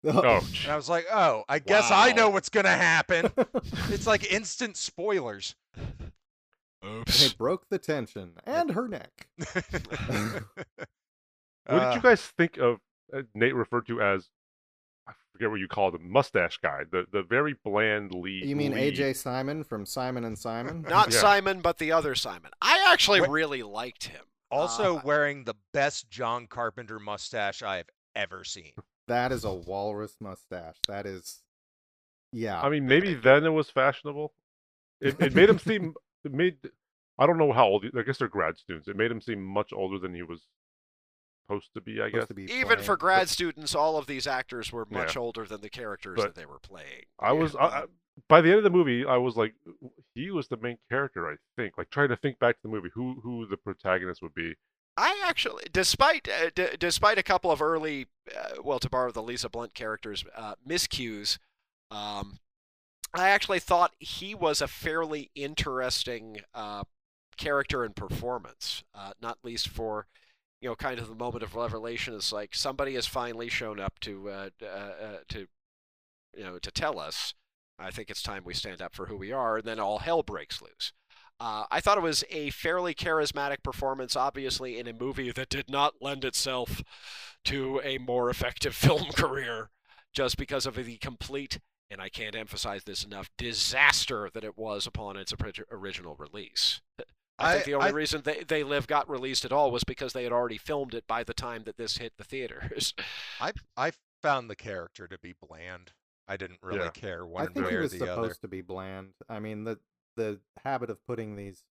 oh, And I was like, oh, I guess I know what's gonna happen. it's like instant spoilers. Oops. It broke the tension and her neck. What Uh, did you guys think of? Uh, Nate referred to as I forget what you call the mustache guy, the the very bland lead. You mean lead. AJ Simon from Simon and Simon? Not Yeah. Simon, but the other Simon. I actually Wait. really liked him. Also Uh, wearing the best John Carpenter mustache I have ever seen. That is a walrus mustache. That is, yeah. I mean, maybe then it was fashionable. It, it made him seem. It made. I don't know how old. I guess they're grad students. It made him seem much older than he was supposed to be. I supposed guess. to be even for playing. grad students, all of these actors were much Yeah. older than the characters But that they were playing. I was. I, I, by the end of the movie, I was like, he was the main character. I think. Like trying to think back to the movie, who who the protagonist would be. I actually, despite uh, d- despite a couple of early, uh, well, to borrow the Lisa Blount characters, uh, miscues, um, I actually thought he was a fairly interesting uh, character and performance. Uh, not least for, you know, kind of the moment of revelation is like somebody has finally shown up to uh, uh, uh, to, you know, to tell us. I think it's time we stand up for who we are, and then all hell breaks loose. Uh, I thought it was a fairly charismatic performance, obviously, in a movie that did not lend itself to a more effective film career just because of the complete, and I can't emphasize this enough, disaster that it was upon its original release. I think I- the only I- reason they, they Live got released at all was because they had already filmed it by the time that this hit the theaters. I I found the character to be bland. I didn't really Yeah. care I one think way he or was the supposed other. to be bland. I mean, the the habit of putting these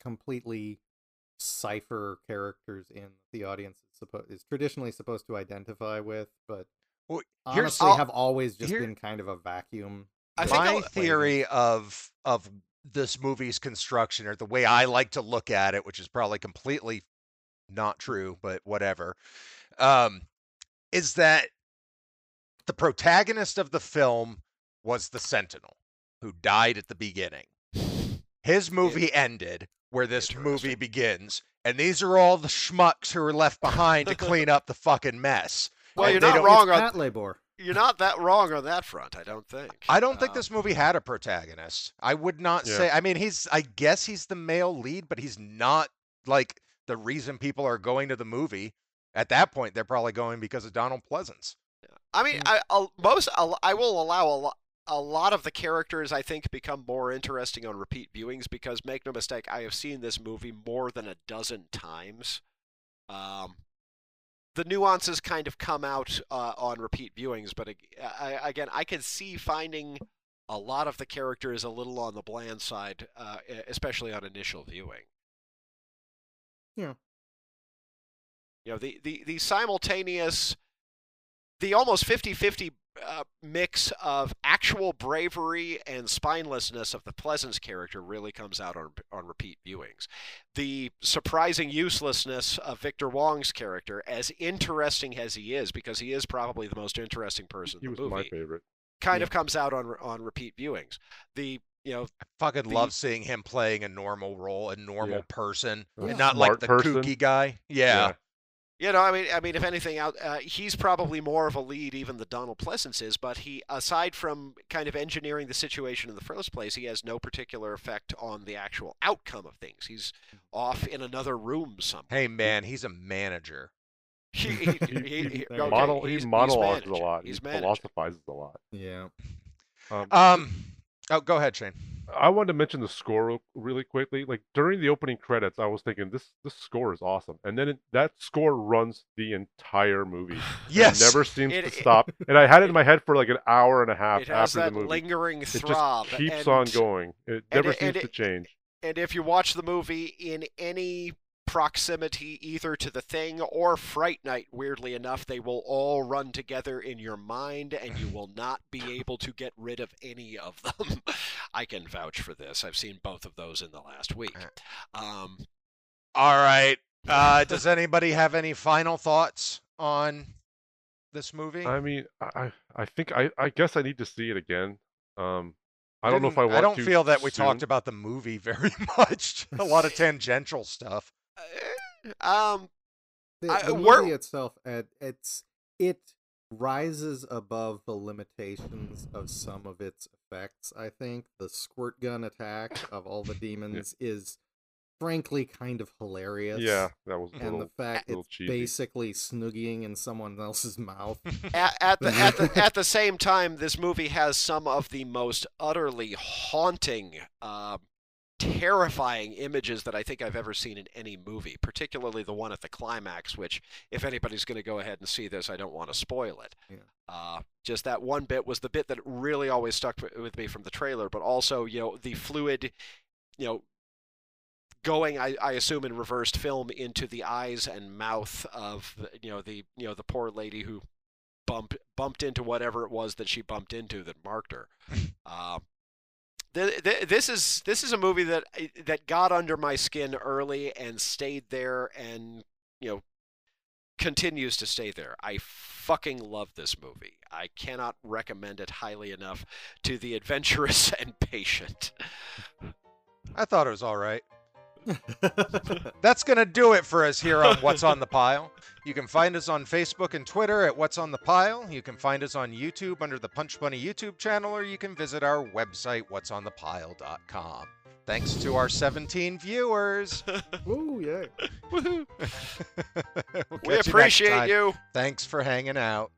completely cipher characters in the audience is supposed is traditionally supposed to identify with, but Well, honestly I'll- have always just here- been kind of a vacuum I think my I'll- theory of of this movie's construction or the way I like to look at it, which is probably completely not true, but whatever, um, is that the protagonist of the film was the Sentinel who died at the beginning. His movie ended where this movie begins, and these are all the schmucks who were left behind to clean up the fucking mess. Well, And you're not don't- wrong It's on Pat Labor. You're not that wrong on that front. I don't think. I don't think Um, this movie had a protagonist. I would not Yeah. say. I mean, he's. I guess he's the male lead, but he's not like the reason people are going to the movie. At that point, they're probably going because of Donald Pleasence. I mean, I I'll, most I'll, I will allow a lot. A lot of the characters I think become more interesting on repeat viewings because make no mistake, I have seen this movie more than a dozen times. Um, the nuances kind of come out uh, on repeat viewings, but I, again, I can see finding a lot of the characters a little on the bland side, uh, especially on initial viewing. Yeah. You know, the, the, the simultaneous, the almost 50 50 uh, mix of actual bravery and spinelessness of the Pleasence character really comes out on, on repeat viewings. The surprising uselessness of Victor Wong's character, as interesting as he is, because he is probably the most interesting person He in was the my movie, favorite. kind Yeah. of comes out on on repeat viewings. The you know I fucking The- love seeing him playing a normal role, a normal Yeah. person, A and not like the person. kooky guy. Yeah. You know, I mean, I mean, if anything, out uh, he's probably more of a lead even than Donald Pleasence is. But he, aside from kind of engineering the situation in the first place, he has no particular effect on the actual outcome of things. He's off in another room somewhere. Hey man, he's a manager. He, he, He, okay, model, he's- he he's monologues a lot. He's he managing. philosophizes a lot. Yeah. Um, Um. Oh, go ahead, Shane. I wanted to mention the score really quickly. Like during the opening credits, I was thinking this this score is awesome, and then it, that score runs the entire movie. Yes. It never seems It- to it- stop, and I had it in my head for like an hour and a half It has after the that movie. lingering it just keeps and, on going. It and never it- and seems to it- change. And if you watch the movie in any proximity either to the thing or Fright Night, weirdly enough, they will all run together in your mind and you will not be able to get rid of any of them. I can vouch for this. I've seen both of those in the last week. Um, All right. Uh, does anybody have any final thoughts on this movie? I mean, I I I think I I guess I need to see it again. Um, I don't know if I Didn't- want I don't to feel that we talked about the movie very much. a lot of tangential stuff. Eh, um, The, I- the movie itself, it, it's it rises above the limitations of some of its effects. I think the squirt gun attack of all the demons is frankly kind of hilarious. Yeah, that was a And little. the fact it's cheesy. basically snoogieing in someone else's mouth. at, at the at the at the same time, this movie has some of the most utterly haunting, uh, terrifying images that I think I've ever seen in any movie. Particularly the one at the climax, which, if anybody's going to go ahead and see this, I don't want to spoil it. Yeah. Uh, just that one bit was the bit that really always stuck with me from the trailer, but also you know the fluid, you know. Going, I, I assume, in reversed film into the eyes and mouth of the- you know the you know the poor lady who bumped bumped into whatever it was that she bumped into that marked her. Uh, th- th- this is this is a movie that eh, that got under my skin early and stayed there, and you know continues to stay there. I fucking love this movie. I cannot recommend it highly enough to the adventurous and patient. I thought it was all right. That's going to do it for us here on What's on the Pile. You can find us on Facebook and Twitter at What's on the Pile. You can find us on YouTube under the Punch Bunny YouTube channel, or you can visit our website, what'sonthepile.com. Thanks to our 17 viewers. Ooh, yeah. we We'll catch you next appreciate time. you. Thanks for hanging out.